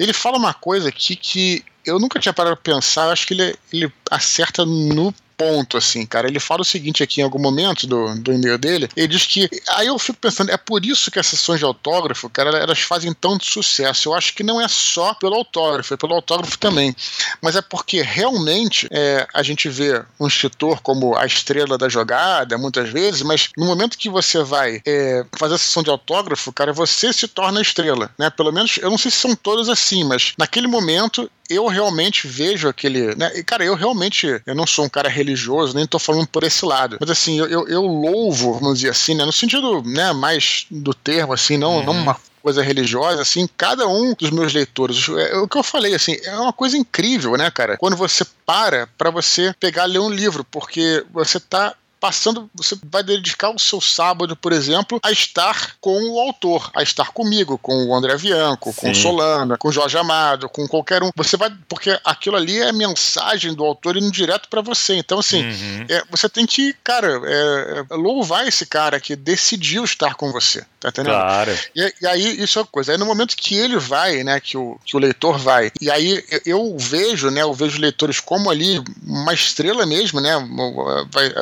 Ele fala uma coisa aqui que eu nunca tinha parado pra pensar, acho que ele, ele acerta no ponto, assim, cara. Ele fala o seguinte aqui em algum momento do, do e-mail dele. Ele diz que. Aí eu fico pensando, é por isso que as sessões de autógrafo, cara, elas fazem tanto sucesso. Eu acho que não é só pelo autógrafo, é pelo autógrafo também. Mas é porque realmente é, a gente vê um escritor como a estrela da jogada, muitas vezes, mas no momento que você vai é, fazer a sessão de autógrafo, cara, você se torna estrela, né? Pelo menos, eu não sei se são todos assim, mas naquele momento eu realmente vejo aquele. Né? E, cara, eu realmente eu não sou um cara religioso, nem tô falando por esse lado. Mas assim, eu, eu, eu louvo, vamos dizer assim, né? No sentido né, mais do termo, assim, não, uhum. não uma coisa religiosa, assim, cada um dos meus leitores, é, o que eu falei, assim, é uma coisa incrível, né, cara? Quando você para para você pegar ler um livro, porque você tá passando, você vai dedicar o seu sábado, por exemplo, a estar com o autor, a estar comigo, com o André Bianco, Sim. com o Solana, com o Jorge Amado, com qualquer um. Você vai, porque aquilo ali é a mensagem do autor indo direto para você. Então, assim, uhum. é, você tem que, cara, é, é, louvar esse cara que decidiu estar com você. Tá entendendo? Claro. E, e, aí, isso é uma coisa. Aí no momento que ele vai, né, que o, que o leitor vai, e aí eu vejo, né, eu vejo leitores como ali uma estrela mesmo, né,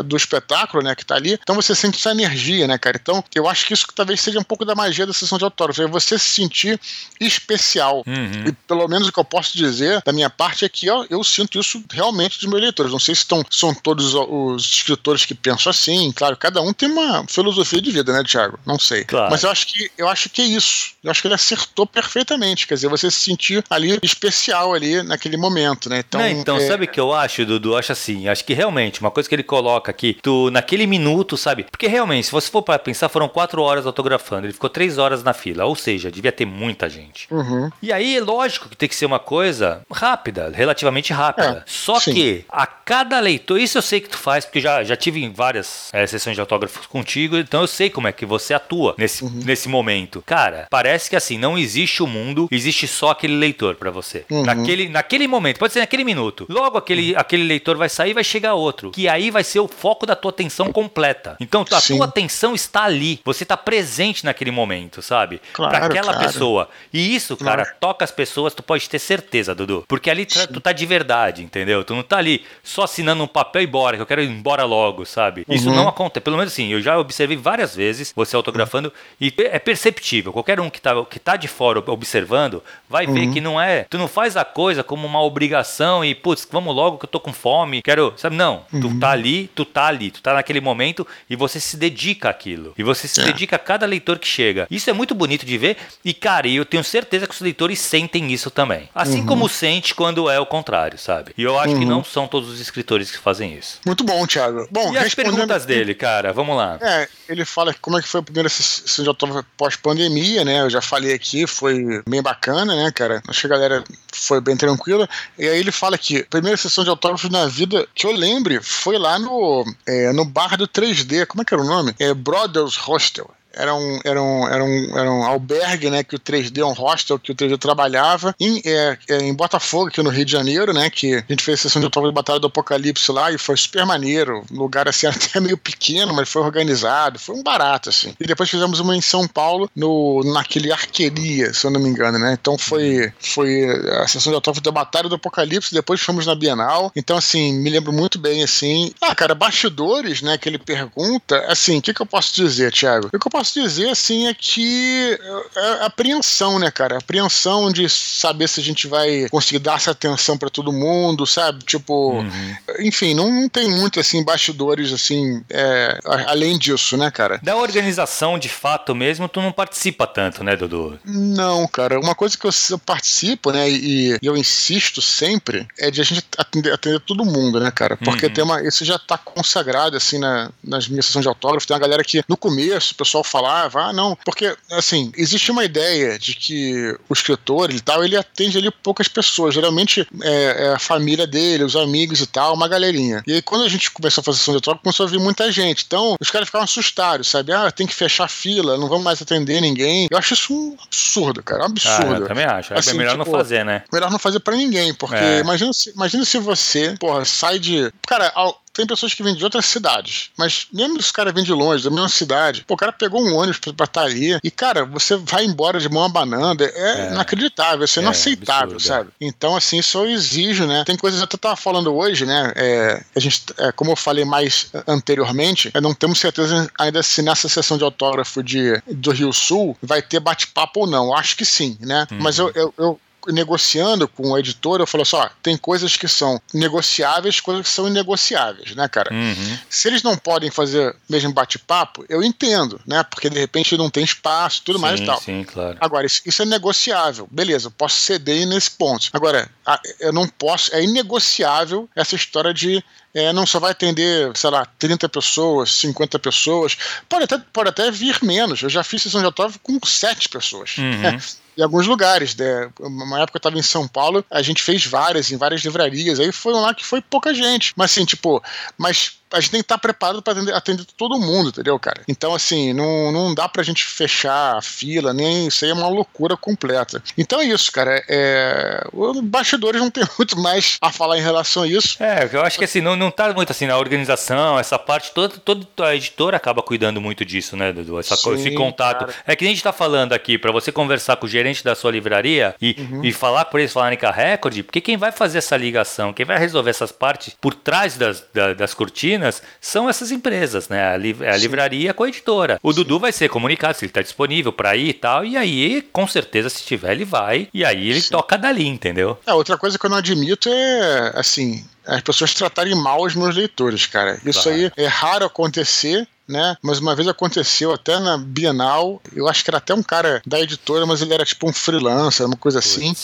do espetáculo, né, que tá ali. Então você sente essa energia, né, cara? Então eu acho que isso talvez seja um pouco da magia da sessão de autógrafo, é você se sentir especial. Uhum. E pelo menos o que eu posso dizer da minha parte é que eu, eu sinto isso realmente dos meus leitores. Não sei se estão, são todos os escritores que pensam assim, claro, cada um tem uma filosofia de vida, né, Thiago? Não sei. Claro. Mas eu acho que eu acho que é isso. Eu acho que ele acertou perfeitamente. Quer dizer, você se sentir ali especial ali naquele momento, né? Então, Não, então é... sabe o que eu acho, Dudu? Eu acho assim, acho que realmente, uma coisa que ele coloca aqui, tu, naquele minuto, sabe? Porque realmente, se você for para pensar, foram quatro horas autografando, ele ficou três horas na fila, ou seja, devia ter muita gente. Uhum. E aí, lógico que tem que ser uma coisa rápida, relativamente rápida. É, Só sim. que a cada leitor, isso eu sei que tu faz, porque já, já tive em várias é, sessões de autógrafos contigo, então eu sei como é que você atua nesse, uhum. nesse momento. Cara, parece que assim, não existe o mundo, existe só aquele leitor para você. Uhum. Naquele, naquele momento, pode ser naquele minuto. Logo aquele, aquele leitor vai sair e vai chegar outro. Que aí vai ser o foco da tua atenção completa. Então a Sim. tua atenção está ali. Você está presente naquele momento, sabe? Claro, pra aquela claro. pessoa. E isso, cara, claro. toca as pessoas, tu pode ter certeza, Dudu. Porque ali tu, tu tá de verdade, entendeu? Tu não tá ali só assinando um papel e bora, que eu quero ir embora logo, sabe? Isso uhum. não acontece. Pelo menos assim, eu já observei várias vezes você autografando e é perceptível. Qualquer um que tá, que tá de fora observando vai uhum. ver que não é. Tu não faz a coisa como uma obrigação e, putz, vamos logo que eu tô com fome, quero. Sabe? Não. Uhum. Tu tá ali, tu tá ali, tu tá naquele momento e você se dedica àquilo. E você se é. dedica a cada leitor que chega. Isso é muito bonito de ver. E, cara, eu tenho certeza que os leitores sentem isso também. Assim uhum. como sente quando é o contrário, sabe? E eu acho que uhum. não são todos os escritores que fazem isso. Muito bom, Thiago. Bom, e as perguntas dele, cara? Vamos lá. É, ele fala como é que foi a primeira sessão de autógrafo pós-pandemia, né? Eu já falei aqui, foi bem bacana, né, cara? Acho que a galera foi bem tranquila. E aí ele fala que a primeira sessão de autógrafos na vida que eu lembre foi lá no, é, no bar do 3D. Como é que era o nome? É Brothers Hostel era um, era um, era um, era um albergue, né, que o 3D, um hostel que o 3D trabalhava em, é, é, em Botafogo, aqui no Rio de Janeiro, né, que a gente fez a sessão de autógrafo de Batalha do Apocalipse lá e foi super maneiro, lugar assim até meio pequeno, mas foi organizado, foi um barato, assim. E depois fizemos uma em São Paulo, no, naquele Arqueria, se eu não me engano, né, então foi, foi a sessão de autógrafo da Batalha do Apocalipse, depois fomos na Bienal, então assim, me lembro muito bem, assim, ah, cara, bastidores, né, que ele pergunta, assim, o que que eu posso dizer, Thiago? O que eu posso posso dizer assim é que é, é apreensão, né, cara? Apreensão de saber se a gente vai conseguir dar essa atenção para todo mundo, sabe? Tipo, uhum. enfim, não, não, tem muito assim bastidores assim, é, além disso, né, cara? Da organização de fato mesmo, tu não participa tanto, né, Dudu? Não, cara. Uma coisa que eu, participo, né, e, e, eu insisto sempre é de a gente atender, atender todo mundo, né, cara? Porque uhum. tem uma, isso já tá consagrado assim na, nas minhas sessões de autógrafo. Tem uma galera que no começo o pessoal falava, ah, não, porque, assim, existe uma ideia de que o escritor e tal, ele atende ali poucas pessoas, geralmente é, é, a família dele, os amigos e tal, uma galerinha. E aí, quando a gente começou a fazer sessão de autógrafo, começou a vir muita gente. Então, os caras ficavam assustados, sabe? Ah, tem que fechar fila, não vamos mais atender ninguém. Eu acho isso um absurdo, cara, um absurdo. Ah, eu também acho. É assim, é melhor tipo, não fazer, né? Melhor não fazer para ninguém, porque é. imagina, se, imagina se você, porra, sai de. Cara, ao, tem pessoas que vêm de outras cidades, mas mesmo se o cara vem de longe, da mesma cidade, pô, o cara pegou um ônibus pra, estar tá ali, e cara, você vai embora de mão abanando, é, é inacreditável, é, é inaceitável, absurdo. sabe? Então, assim, isso eu exijo, né? Tem coisas que eu tava falando hoje, né? É, a gente, é, como eu falei mais anteriormente, é, não temos certeza ainda se nessa sessão de autógrafo de, do Rio Sul vai ter bate-papo ou não. Acho que sim, né? Uhum. Mas eu, eu, eu negociando com o editor, eu falo assim: ó, tem coisas que são negociáveis, coisas que são inegociáveis, né, cara? Uhum. Se eles não podem fazer mesmo bate-papo, eu entendo, né? Porque de repente não tem espaço, tudo sim, mais e tal. Sim, claro. Agora, isso, isso, é negociável, beleza, eu posso ceder nesse ponto. Agora, eu não posso, é inegociável essa história de é, não só vai atender, sei lá, 30 pessoas, 50 pessoas, pode até, pode até vir menos. Eu já fiz sessão de autógrafo com 7 pessoas. Uhum. em alguns lugares. Né? Uma época eu estava em São Paulo, a gente fez várias, em várias livrarias. Aí foi lá que foi pouca gente. Mas assim, tipo, mas a gente tem que estar preparado para atender, atender, todo mundo, entendeu, cara? Então, assim, não, não dá pra gente fechar a fila, nem isso aí é uma loucura completa. Então é isso, cara. É, os bastidores não tem muito mais a falar em relação a isso. É, eu acho que assim, não, não tá muito assim na organização, essa parte toda, toda a editora acaba cuidando muito disso, né, Dudu? Essa Sim, esse contato. Cara. É que a gente tá falando aqui, para você conversar com o gerente da sua livraria e, uhum. e falar por eles falarem com a Record, porque quem vai fazer essa ligação, quem vai resolver essas partes por trás das, das, das cortinas, são essas empresas, né? A, a livraria com a editora. O Sim. Dudu vai ser comunicado se ele está disponível para ir e tal, e aí, com certeza, se tiver, ele vai, e aí ele Sim. toca dali, entendeu? É, outra coisa que eu não admito é, assim, as pessoas tratarem mal os meus leitores, cara. Isso claro. aí é raro acontecer, né? Mas uma vez aconteceu até na Bienal, eu acho que era até um cara da editora, mas ele era tipo um freelancer, uma coisa assim.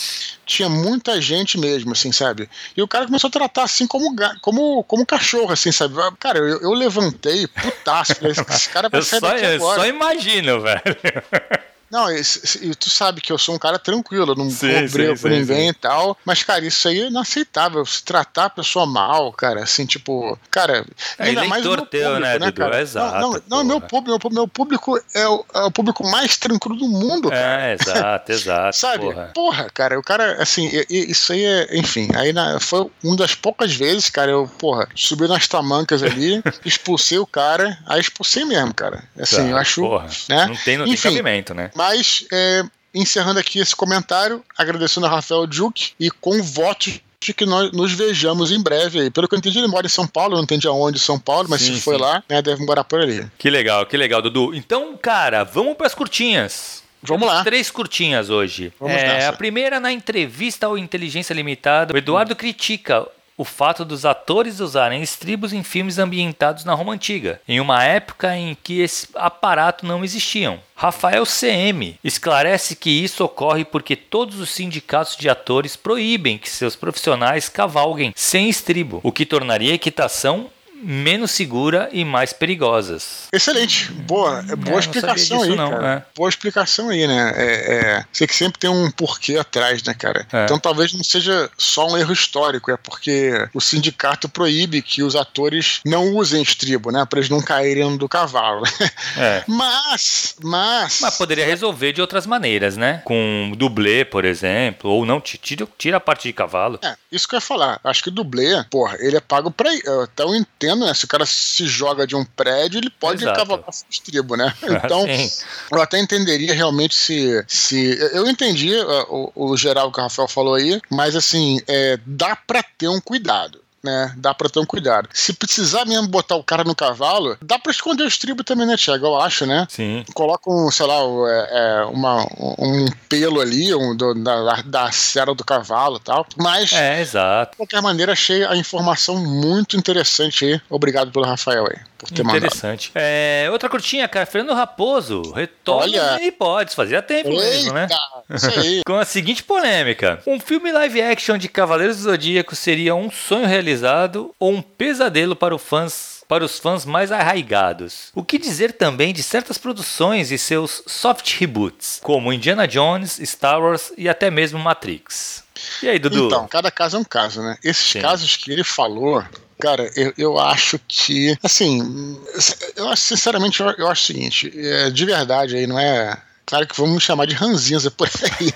Tinha muita gente mesmo, assim, sabe? E o cara começou a tratar assim como, como, como cachorro, assim, sabe? Cara, eu, eu levantei, putaço, falei, esse cara vai sair só, daqui agora. Eu só imagino, velho. Não, e tu sabe que eu sou um cara tranquilo, não sim, brigo com ninguém sim. e tal. Mas, cara, isso aí é inaceitável. Se tratar a pessoa mal, cara, assim, tipo. Cara, é, ainda mais o meu teu, público, né, né cara? Exato, não, não, não meu público, meu, público é o, é o, público mais tranquilo do mundo, cara. É, exato, exato. sabe? Porra. porra. cara, o cara, assim, isso aí é, enfim, aí na, foi uma das poucas vezes, cara, eu, porra, subi nas tamancas ali, expulsei o cara, aí expulsei mesmo, cara. Assim, tá, eu acho. Porra, né? Não tem, não enfim, tem cabimento, né? Mas, é, encerrando aqui esse comentário, agradecendo a Rafael Duque e com votos de que nós nos vejamos em breve aí. Pelo que eu entendi, ele mora em São Paulo, não entendi aonde São Paulo, mas sim, se foi sim. lá, né, deve morar por ali. Que legal, que legal, Dudu. Então, cara, vamos para as curtinhas. Vamos lá. Três curtinhas hoje. Vamos é, a primeira na entrevista ao Inteligência Limitada, o Eduardo critica o fato dos atores usarem estribos em filmes ambientados na Roma Antiga, em uma época em que esse aparato não existiam. Rafael CM esclarece que isso ocorre porque todos os sindicatos de atores proíbem que seus profissionais cavalguem sem estribo, o que tornaria a equitação menos segura e mais perigosas. Excelente, boa, é, boa é, explicação aí, não, cara. É. Boa explicação aí, né? É, é, sei que sempre tem um porquê atrás, né, cara? É. Então talvez não seja só um erro histórico, é porque o sindicato proíbe que os atores não usem estribo, né, para eles não caírem do cavalo. É. mas, mas, mas poderia resolver de outras maneiras, né? Com dublê, por exemplo, ou não tira, tira a parte de cavalo. É, isso que eu ia falar. Acho que dublê, porra, ele é pago para até eu entendo né? Se o cara se joga de um prédio, ele pode Exato. cavacar o estribo, né? Então, eu até entenderia realmente se. se eu entendi uh, o, o geral que o Rafael falou aí, mas assim, é, dá para ter um cuidado né? Dá pra ter um cuidado. Se precisar mesmo botar o cara no cavalo, dá pra esconder o estribo também, né, Thiago? Eu acho, né? Sim. Coloca um, sei lá, é, é, uma, um pelo ali, um, da, da cera do cavalo e tal. Mas, é, exato. de qualquer maneira, achei a informação muito interessante aí. Obrigado pelo Rafael aí. Por ter Interessante. É, outra curtinha, cara. Fernando Raposo retorna Olha, e pode fazia tempo eita, mesmo, né? Isso aí. Com a seguinte polêmica: um filme live action de Cavaleiros do Zodíaco seria um sonho realizado ou um pesadelo para, fãs, para os fãs mais arraigados. O que dizer também de certas produções e seus soft reboots, como Indiana Jones, Star Wars e até mesmo Matrix. E aí, Dudu? Então, cada caso é um caso, né? Esses Sim. casos que ele falou, Cara, eu, eu acho que, assim, eu acho, sinceramente, eu, eu acho o seguinte, é, de verdade aí, não é. Claro que vamos chamar de ranzinza por aí.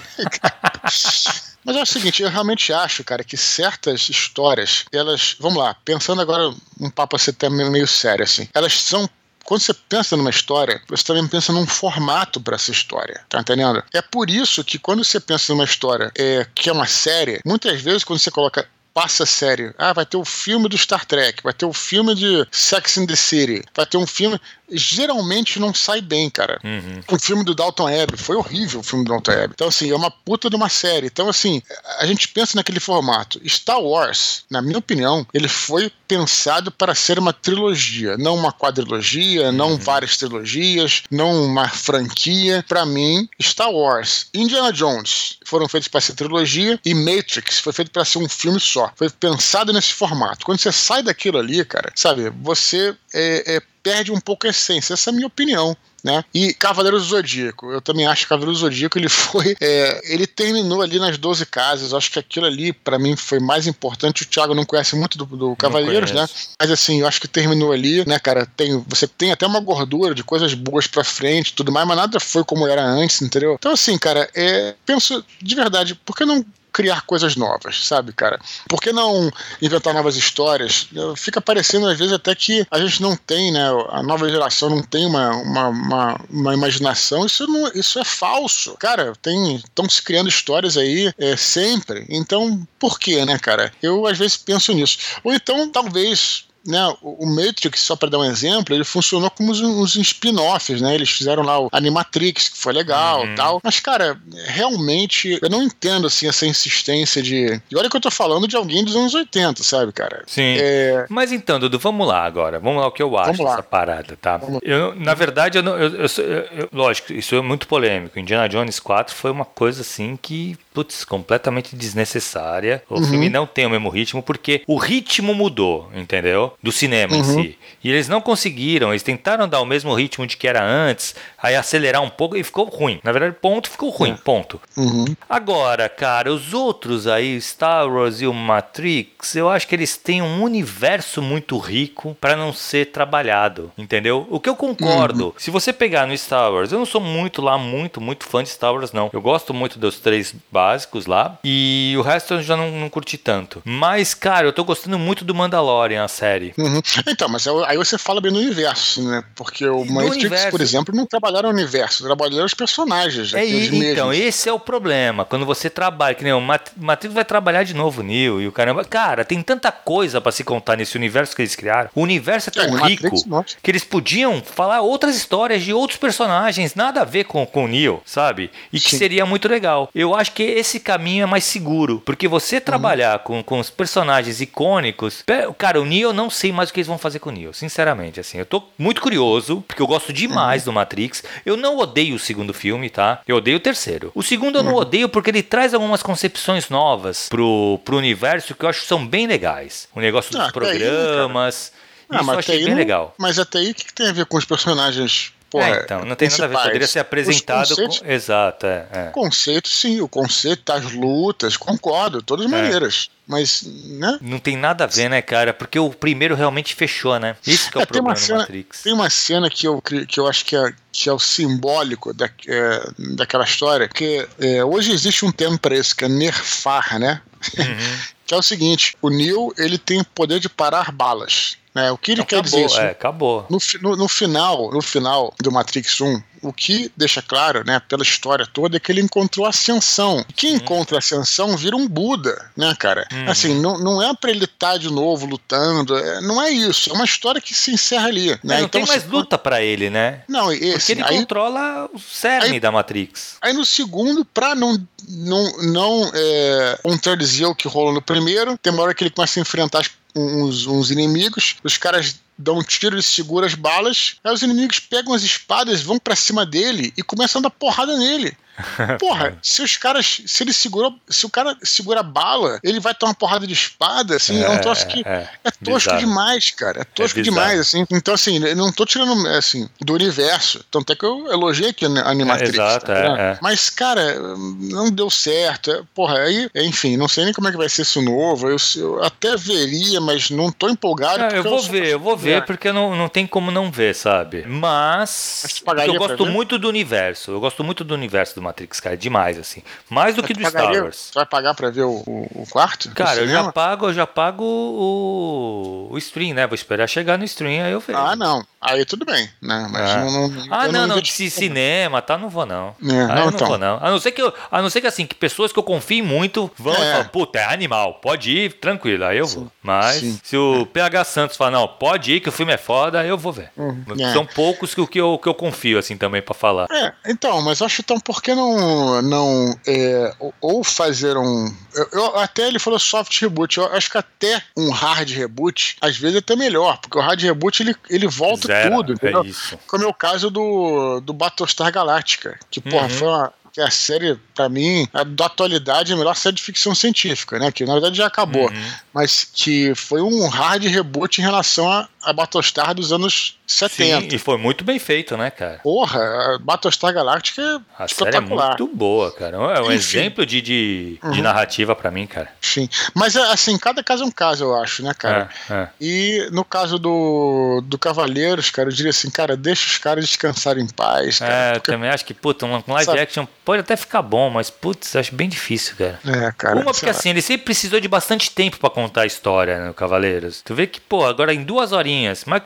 Mas é o seguinte, eu realmente acho, cara, que certas histórias, elas. Vamos lá, pensando agora um papo assim até meio sério, assim. Elas são quando você pensa numa história, você também pensa num formato para essa história, tá entendendo? É por isso que quando você pensa numa história é, que é uma série, muitas vezes quando você coloca passa sério. Ah, vai ter o filme do Star Trek, vai ter o filme de Sex and the City, vai ter um filme geralmente não sai bem, cara. Uhum. O filme do Dalton Webb foi horrível o filme do Dalton Webb. Então, assim, é uma puta de uma série. Então, assim, a gente pensa naquele formato. Star Wars, na minha opinião, ele foi pensado para ser uma trilogia, não uma quadrilogia, não uhum. várias trilogias, não uma franquia. Para mim, Star Wars, Indiana Jones foram feitos para ser trilogia e Matrix foi feito para ser um filme só. Foi pensado nesse formato. Quando você sai daquilo ali, cara, sabe, você é, é perde um pouco a essência. Essa é a minha opinião. Né? E Cavaleiro do Zodíaco, eu também acho que Cavaleiro do Zodíaco ele foi, é, ele terminou ali nas 12 casas, acho que aquilo ali para mim foi mais importante. O Thiago não conhece muito do, do Cavaleiros, né? Mas assim, eu acho que terminou ali, né, cara? Tem, você tem até uma gordura de coisas boas para frente, tudo mais, mas nada foi como era antes, entendeu? Então assim, cara, é, penso de verdade, por que não criar coisas novas, sabe, cara? Por que não inventar novas histórias? Fica parecendo às vezes até que a gente não tem, né? A nova geração não tem uma, uma, uma, uma imaginação. Isso, não, isso é falso. Cara, estão se criando histórias aí é, sempre. Então, por quê, né, cara? Eu às vezes penso nisso. Ou então, talvez né, o Matrix, só para dar um exemplo, ele funcionou como uns, uns spin-offs, né? Eles fizeram lá o Animatrix, que foi legal uhum. tal. Mas, cara, realmente, eu não entendo, assim, essa insistência de... E olha que eu tô falando de alguém dos anos 80, sabe, cara? Sim. É... Mas então, Dudu, vamos lá agora. Vamos lá o que eu acho dessa parada, tá? Eu, na verdade, eu, não, eu, eu, eu, lógico, isso é muito polêmico. Indiana Jones 4 foi uma coisa, assim, que, putz, completamente desnecessária. O uhum. filme não tem o mesmo ritmo, porque o ritmo mudou, entendeu? do cinema uhum. em si. E eles não conseguiram, eles tentaram dar o mesmo ritmo de que era antes, aí acelerar um pouco e ficou ruim. Na verdade, ponto, ficou ruim, é. ponto. Uhum. Agora, cara, os outros aí, Star Wars e o Matrix, eu acho que eles têm um universo muito rico para não ser trabalhado, entendeu? O que eu concordo, uhum. se você pegar no Star Wars, eu não sou muito lá, muito, muito fã de Star Wars, não. Eu gosto muito dos três básicos lá e o resto eu já não, não curti tanto. Mas, cara, eu tô gostando muito do Mandalorian, a série. Uhum. Então, mas aí você fala bem no universo, né? Porque o Matrix, por exemplo, não trabalharam no universo, trabalharam os personagens. É, então, esse é o problema. Quando você trabalha, que nem o Matrix vai trabalhar de novo o Neo e o caramba. Cara, tem tanta coisa para se contar nesse universo que eles criaram. O universo é tão é, rico Matrix, que eles podiam falar outras histórias de outros personagens, nada a ver com, com o Neo, sabe? E que Sim. seria muito legal. Eu acho que esse caminho é mais seguro, porque você trabalhar uhum. com, com os personagens icônicos. Cara, o Neo não sei mais o que eles vão fazer com o Neo, sinceramente, assim. Eu tô muito curioso, porque eu gosto demais uhum. do Matrix. Eu não odeio o segundo filme, tá? Eu odeio o terceiro. O segundo eu não uhum. odeio porque ele traz algumas concepções novas pro, pro universo que eu acho que são bem legais. O negócio dos ah, programas. Aí, ah, isso eu achei bem não, legal. Mas até aí o que, que tem a ver com os personagens Porra, é, então, não tem nada a ver, poderia ser apresentado com... Exato, é, é. Conceito, sim, o conceito das lutas, concordo, de todas as é. maneiras. Mas, né? Não tem nada a ver, né, cara? Porque o primeiro realmente fechou, né? Isso que é, o é, problema do Matrix. Tem uma cena que eu, que eu acho que é, que é o simbólico da, é, daquela história, que é, hoje existe um termo para isso, que é nerfar, né? Uhum. que é o seguinte, o Neil, ele tem o poder de parar balas. Né? O que ele acabou, quer dizer isso? É, acabou. No, no, no, final, no final do Matrix 1, o que deixa claro, né, pela história toda, é que ele encontrou a ascensão. Quem uhum. encontra a ascensão vira um Buda, né, cara? Uhum. Assim, não, não é pra ele estar tá de novo lutando, é, não é isso. É uma história que se encerra ali. Né? não então, tem mais luta para ele, né? Não, esse, Porque ele aí, controla o cerne aí, da Matrix. Aí no segundo, pra não, não, não é, contradizer o que rolou no primeiro, tem uma hora que ele começa a enfrentar as uns, uns inimigos, os caras dá um tiro, ele segura as balas, aí os inimigos pegam as espadas, vão para cima dele e começam a dar porrada nele. Porra, se os caras. Se ele segura. Se o cara segura bala, ele vai tomar uma porrada de espada, assim. É, é um troço que. É, é tosco bizarro. demais, cara. É, é tosco é demais, assim. Então, assim, eu não tô tirando, assim, do universo. Tanto é que eu elogiei aqui a Animatrix. É, exato, tá Mas, cara, não deu certo. Porra, aí, enfim, não sei nem como é que vai ser isso novo. Eu, eu até veria, mas não tô empolgado. eu vou eu ver, eu vou ver, porque não, não tem como não ver, sabe? Mas. mas eu gosto muito do universo. Eu gosto muito do universo do Matrix, cara, demais, assim. Mais do que do pagaria, Star Wars. Você vai pagar pra ver o, o, o quarto? Cara, eu já pago, eu já pago o, o stream, né? Vou esperar chegar no stream, aí eu vejo. Ah, não. Aí tudo bem, né? Mas é. não, não, Ah, não, não, se cinema, tá, não vou não. É, não, não então. vou não. A não ser que eu, a não ser que assim, que pessoas que eu confio muito vão é. e falam, puta, é animal, pode ir, tranquilo, aí eu Sim. vou. Mas Sim. se o é. PH Santos falar, não, pode ir, que o filme é foda, eu vou ver. Uhum. É. São poucos que, que, eu, que eu confio, assim, também pra falar. É, então, mas acho então, por que não, não é, ou fazer um. Eu, eu, até ele falou soft reboot, eu acho que até um hard reboot, às vezes é até melhor, porque o hard reboot ele, ele volta Zero, tudo, entendeu? É isso. Como é o caso do, do Battlestar Galactica, que, porra, uhum. foi uma, que a série, para mim, a da atualidade, é a melhor série de ficção científica, né? Que na verdade já acabou. Uhum. Mas que foi um hard reboot em relação a, a Battlestar dos anos 70. Sim, e foi muito bem feito, né, cara? Porra, a Battlestar Galactica é a espetacular. Série é muito boa, cara. É um Enfim. exemplo de, de, uhum. de narrativa para mim, cara. Sim. Mas, assim, cada caso é um caso, eu acho, né, cara? É, é. E no caso do, do Cavaleiros, cara, eu diria assim, cara, deixa os caras descansarem em paz. Cara, é, porque... eu também acho que, puta, um live Sabe? action pode até ficar bom, mas putz, acho bem difícil, cara. É, cara. Uma porque assim, ele sempre precisou de bastante tempo para contar a história né, no Cavaleiros. Tu vê que, pô, agora em duas horinhas,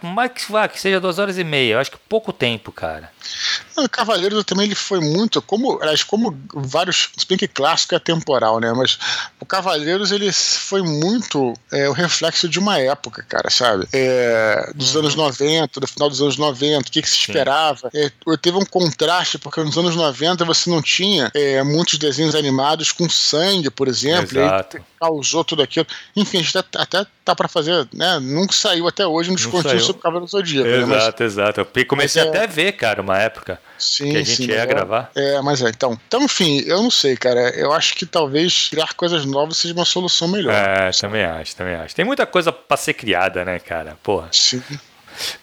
mais que vá, que seja duas horas e meia, eu acho que pouco tempo, cara. O Cavaleiros também ele foi muito, como, aliás, como vários, se bem que clássico é temporal, né? Mas o Cavaleiros ele foi muito é, o reflexo de uma época, cara, sabe? É, dos uhum. anos 90, do final dos anos 90, o que, que se esperava. É, teve um contraste, porque nos anos 90 você não tinha é, muitos desenhos animados com sangue, por exemplo. Exato. E causou tudo aquilo. Enfim, a gente até, até tá para fazer, né? Nunca saiu até hoje nos conteúdos sobre o Cavaleiro Zodíaco. Exato, né? mas, exato. Eu comecei até a ver, cara, uma época sim, que a gente sim, ia gravar. É, mas é, então. Então, enfim, eu não sei, cara. Eu acho que talvez criar coisas novas seja uma solução melhor. É, também acho, também acho. Tem muita coisa para ser criada, né, cara? Porra. Sim.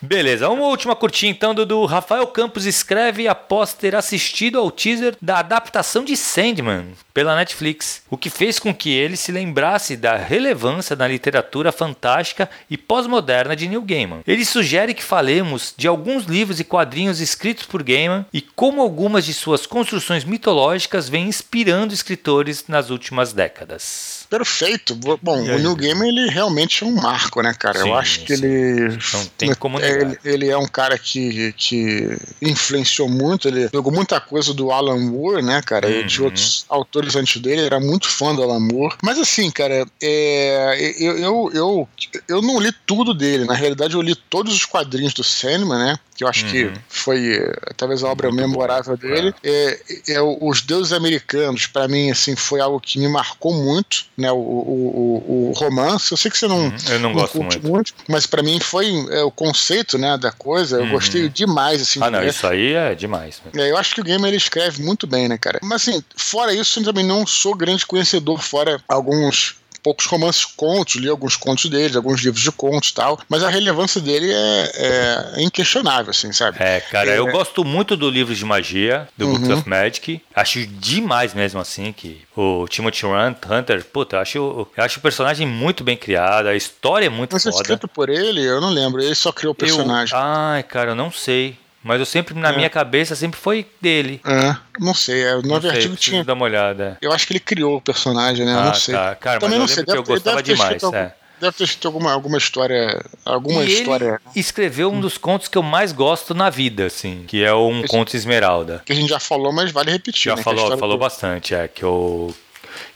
Beleza, uma última curtinha então, Dudu. Rafael Campos escreve após ter assistido ao teaser da adaptação de Sandman pela Netflix, o que fez com que ele se lembrasse da relevância da literatura fantástica e pós-moderna de Neil Gaiman. Ele sugere que falemos de alguns livros e quadrinhos escritos por Gaiman e como algumas de suas construções mitológicas vêm inspirando escritores nas últimas décadas. Perfeito. Bom, o New Game ele realmente é um marco, né, cara? Sim, Eu acho que sim. ele. Não tem como negar. Ele, ele, é um cara que, que influenciou muito, ele pegou muita coisa do Alan Moore, né, cara? Uhum. E de uhum. outros autores antes dele, ele era muito fã do Alan Moore. Mas assim, cara, é, eu, eu, eu, eu não li tudo dele. Na realidade, eu li todos os quadrinhos do Sandman, né? Que eu acho uhum. que foi talvez a obra memorável dele. É. É, é, Os Deuses Americanos, para mim, assim, foi algo que me marcou muito, né? O, o, o, romance. Eu sei que você não, uhum. eu não, não gosto muito. muito. mas para mim foi é, o conceito, né, da coisa. Eu uhum. gostei demais, assim. Ah, não, ver. isso aí é demais. É, eu acho que o game ele escreve muito bem, né, cara? Mas assim, fora isso, eu também não sou grande conhecedor, fora alguns poucos romances contos, li alguns contos dele, alguns livros de contos e tal, mas a relevância dele é, é inquestionável, assim, sabe? É, cara, é, eu gosto muito do livro de magia, do uhum. Books of Magic, acho demais mesmo, assim, que o Timothy Hunter, puta, eu acho, eu acho o personagem muito bem criado, a história é muito mas foda. Mas escrito por ele, eu não lembro, ele só criou o personagem. Eu, ai, cara, eu não sei. Mas eu sempre, na é. minha cabeça, sempre foi dele. É, não sei. É, no artigo tinha. Dar uma olhada. Eu acho que ele criou o personagem, né? Ah, não sei. Tá. Cara, Também mas eu não sei. Deve, eu gostava demais. Algum, é. Deve ter escrito alguma, alguma história. Alguma e história. Escreveu um dos contos que eu mais gosto na vida, assim, que é um Esse, conto Esmeralda. Que a gente já falou, mas vale repetir. Já né, falou, falou do... bastante, é. Que eu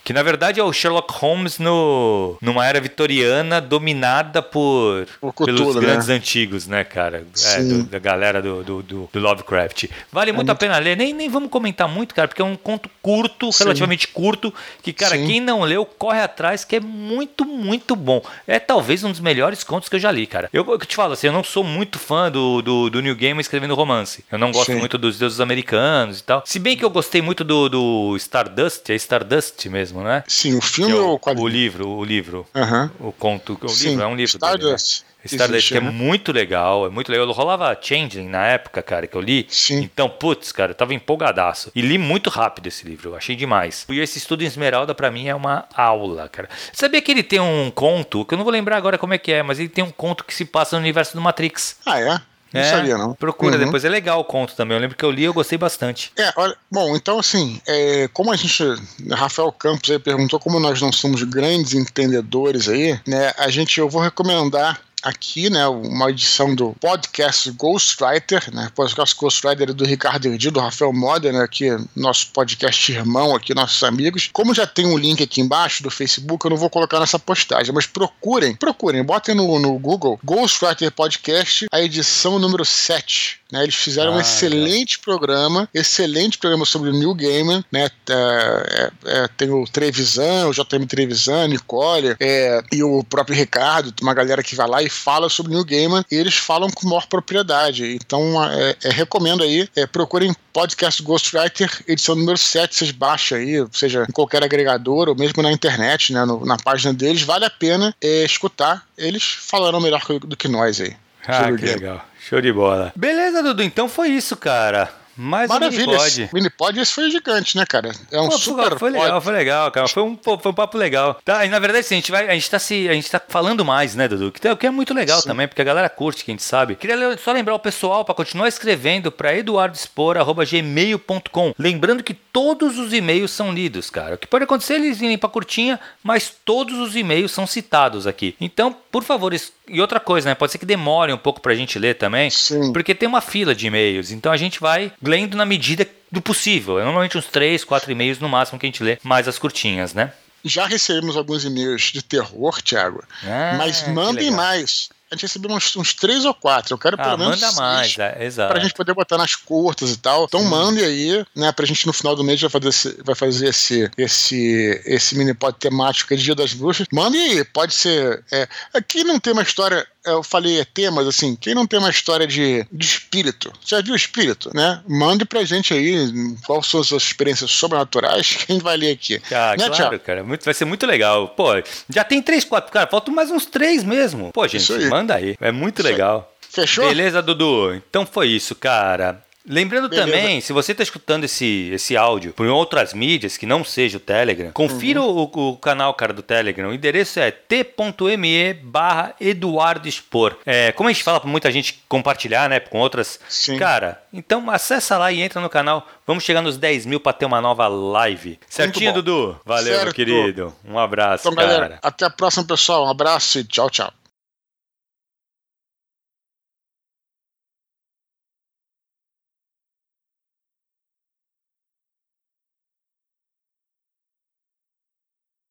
Que na verdade é o Sherlock Holmes no, numa era vitoriana dominada por pelos né? grandes antigos, né, cara? É, do, da galera do, do, do, Lovecraft. Vale é muito, muito a pena ler. Nem, nem vamos comentar muito, cara, porque é um conto curto, Sim. relativamente curto, que, cara, Sim. quem não leu, corre atrás, que é muito, muito bom. É talvez um dos melhores contos que eu já li, cara. Eu, eu te falo assim, eu não sou muito fã do, do, do New Game escrevendo romance. Eu não gosto Sim. muito dos deuses americanos e tal. Se bem que eu gostei muito do, do Stardust, é Stardust mesmo, né? Sim, o filme é ou o quadrinho? O livro, o livro. Uhum. O conto, o Sim, livro, é um livro Stardust. Dele, né? Stardust, que é né? muito legal, é muito legal. Eu rolava Changeling na época, cara, que eu li. Sim. Então, putz, cara, eu tava empolgadaço. E li muito rápido esse livro, eu achei demais. E esse estudo em Esmeralda, para mim, é uma aula, cara. Sabia que ele tem um conto, que eu não vou lembrar agora como é que é, mas ele tem um conto que se passa no universo do Matrix. Ah, é? Não é, sabia, não. Procura uhum. depois, é legal o conto também. Eu lembro que eu li e eu gostei bastante. É, olha, bom, então assim, é, como a gente, Rafael Campos aí perguntou como nós não somos grandes entendedores aí, né, a gente, eu vou recomendar aqui, né, uma edição do podcast Ghostwriter, né, podcast Ghostwriter do Ricardo Erdi, do Rafael Moder, né, aqui, nosso podcast irmão aqui, nossos amigos. Como já tem um link aqui embaixo do Facebook, eu não vou colocar nessa postagem, mas procurem, procurem, botem no, no Google Ghostwriter Podcast, a edição número 7, né, eles fizeram ah, um excelente é. programa, excelente programa sobre o New Gamer, né? É, é, é, tem o Trevisan, o JM Trevisan, Nicole é, e o próprio Ricardo, uma galera que vai lá e fala sobre New Gamer, e eles falam com maior propriedade. Então, é, recomendo aí, procurem podcast Ghostwriter, edição número 7, vocês baixam aí, seja em qualquer agregador ou mesmo na internet, né, no, na página deles, vale a pena escutar. Eles falaram melhor do que nós aí. Ah, que legal. Show de bola. Beleza, Dudu. Então foi isso, cara. Mais Maravilha. Minipod. Minipod esse foi gigante, né, cara? É um Pô, super. Foi legal, foi legal, cara. Foi um, foi um papo legal. Tá, e na verdade, sim, a gente vai. A gente tá se. A gente tá falando mais, né, Dudu? Que, que é muito legal sim. também, porque a galera curte, que a gente sabe. Queria só lembrar o pessoal para continuar escrevendo para eduardospor.gmail.com. Lembrando que todos os e-mails são lidos, cara. O que pode acontecer é eles virem pra curtinha, mas todos os e-mails são citados aqui. Então, por favor, e outra coisa, né? Pode ser que demore um pouco pra gente ler também, Sim. porque tem uma fila de e-mails. Então a gente vai lendo na medida do possível. É normalmente uns 3, 4 e-mails no máximo que a gente lê, mais as curtinhas, né? Já recebemos alguns e-mails de terror, Thiago. Ah, mas mandem mais a gente recebeu uns, uns três ou quatro. Eu quero pelo ah, menos. Manda mais, é, exato. Pra gente poder botar nas curtas e tal. Então mande aí, né? Pra gente no final do mês vai fazer esse, vai fazer esse, esse, esse mini pod temático de Dia das Bruxas. Mande aí, pode ser. É, aqui não tem uma história eu falei ET, mas assim, quem não tem uma história de, de espírito, já viu espírito, né? Mande pra gente aí quais são as suas experiências sobrenaturais que a gente vai ler aqui. Ah, né, claro, cara. Muito, vai ser muito legal. Pô, já tem três, quatro, cara, faltam mais uns três mesmo. Pô, gente, aí. manda aí. É muito isso legal. Aí. Fechou? Beleza, Dudu? Então foi isso, cara. Lembrando Beleza. também, se você está escutando esse, esse áudio por outras mídias que não seja o Telegram, confira uhum. o, o, canal, cara, do Telegram. O endereço é t.me barra Eduardo Expor. É, como a gente fala para muita gente compartilhar, né, com outras. Sim. Cara, então acessa lá e entra no canal. Vamos chegar nos 10 mil para ter uma nova live. Certinho, Dudu? Valeu, certo. meu querido. Um abraço, então, cara. Galera, até a próxima, pessoal. Um abraço e tchau, tchau.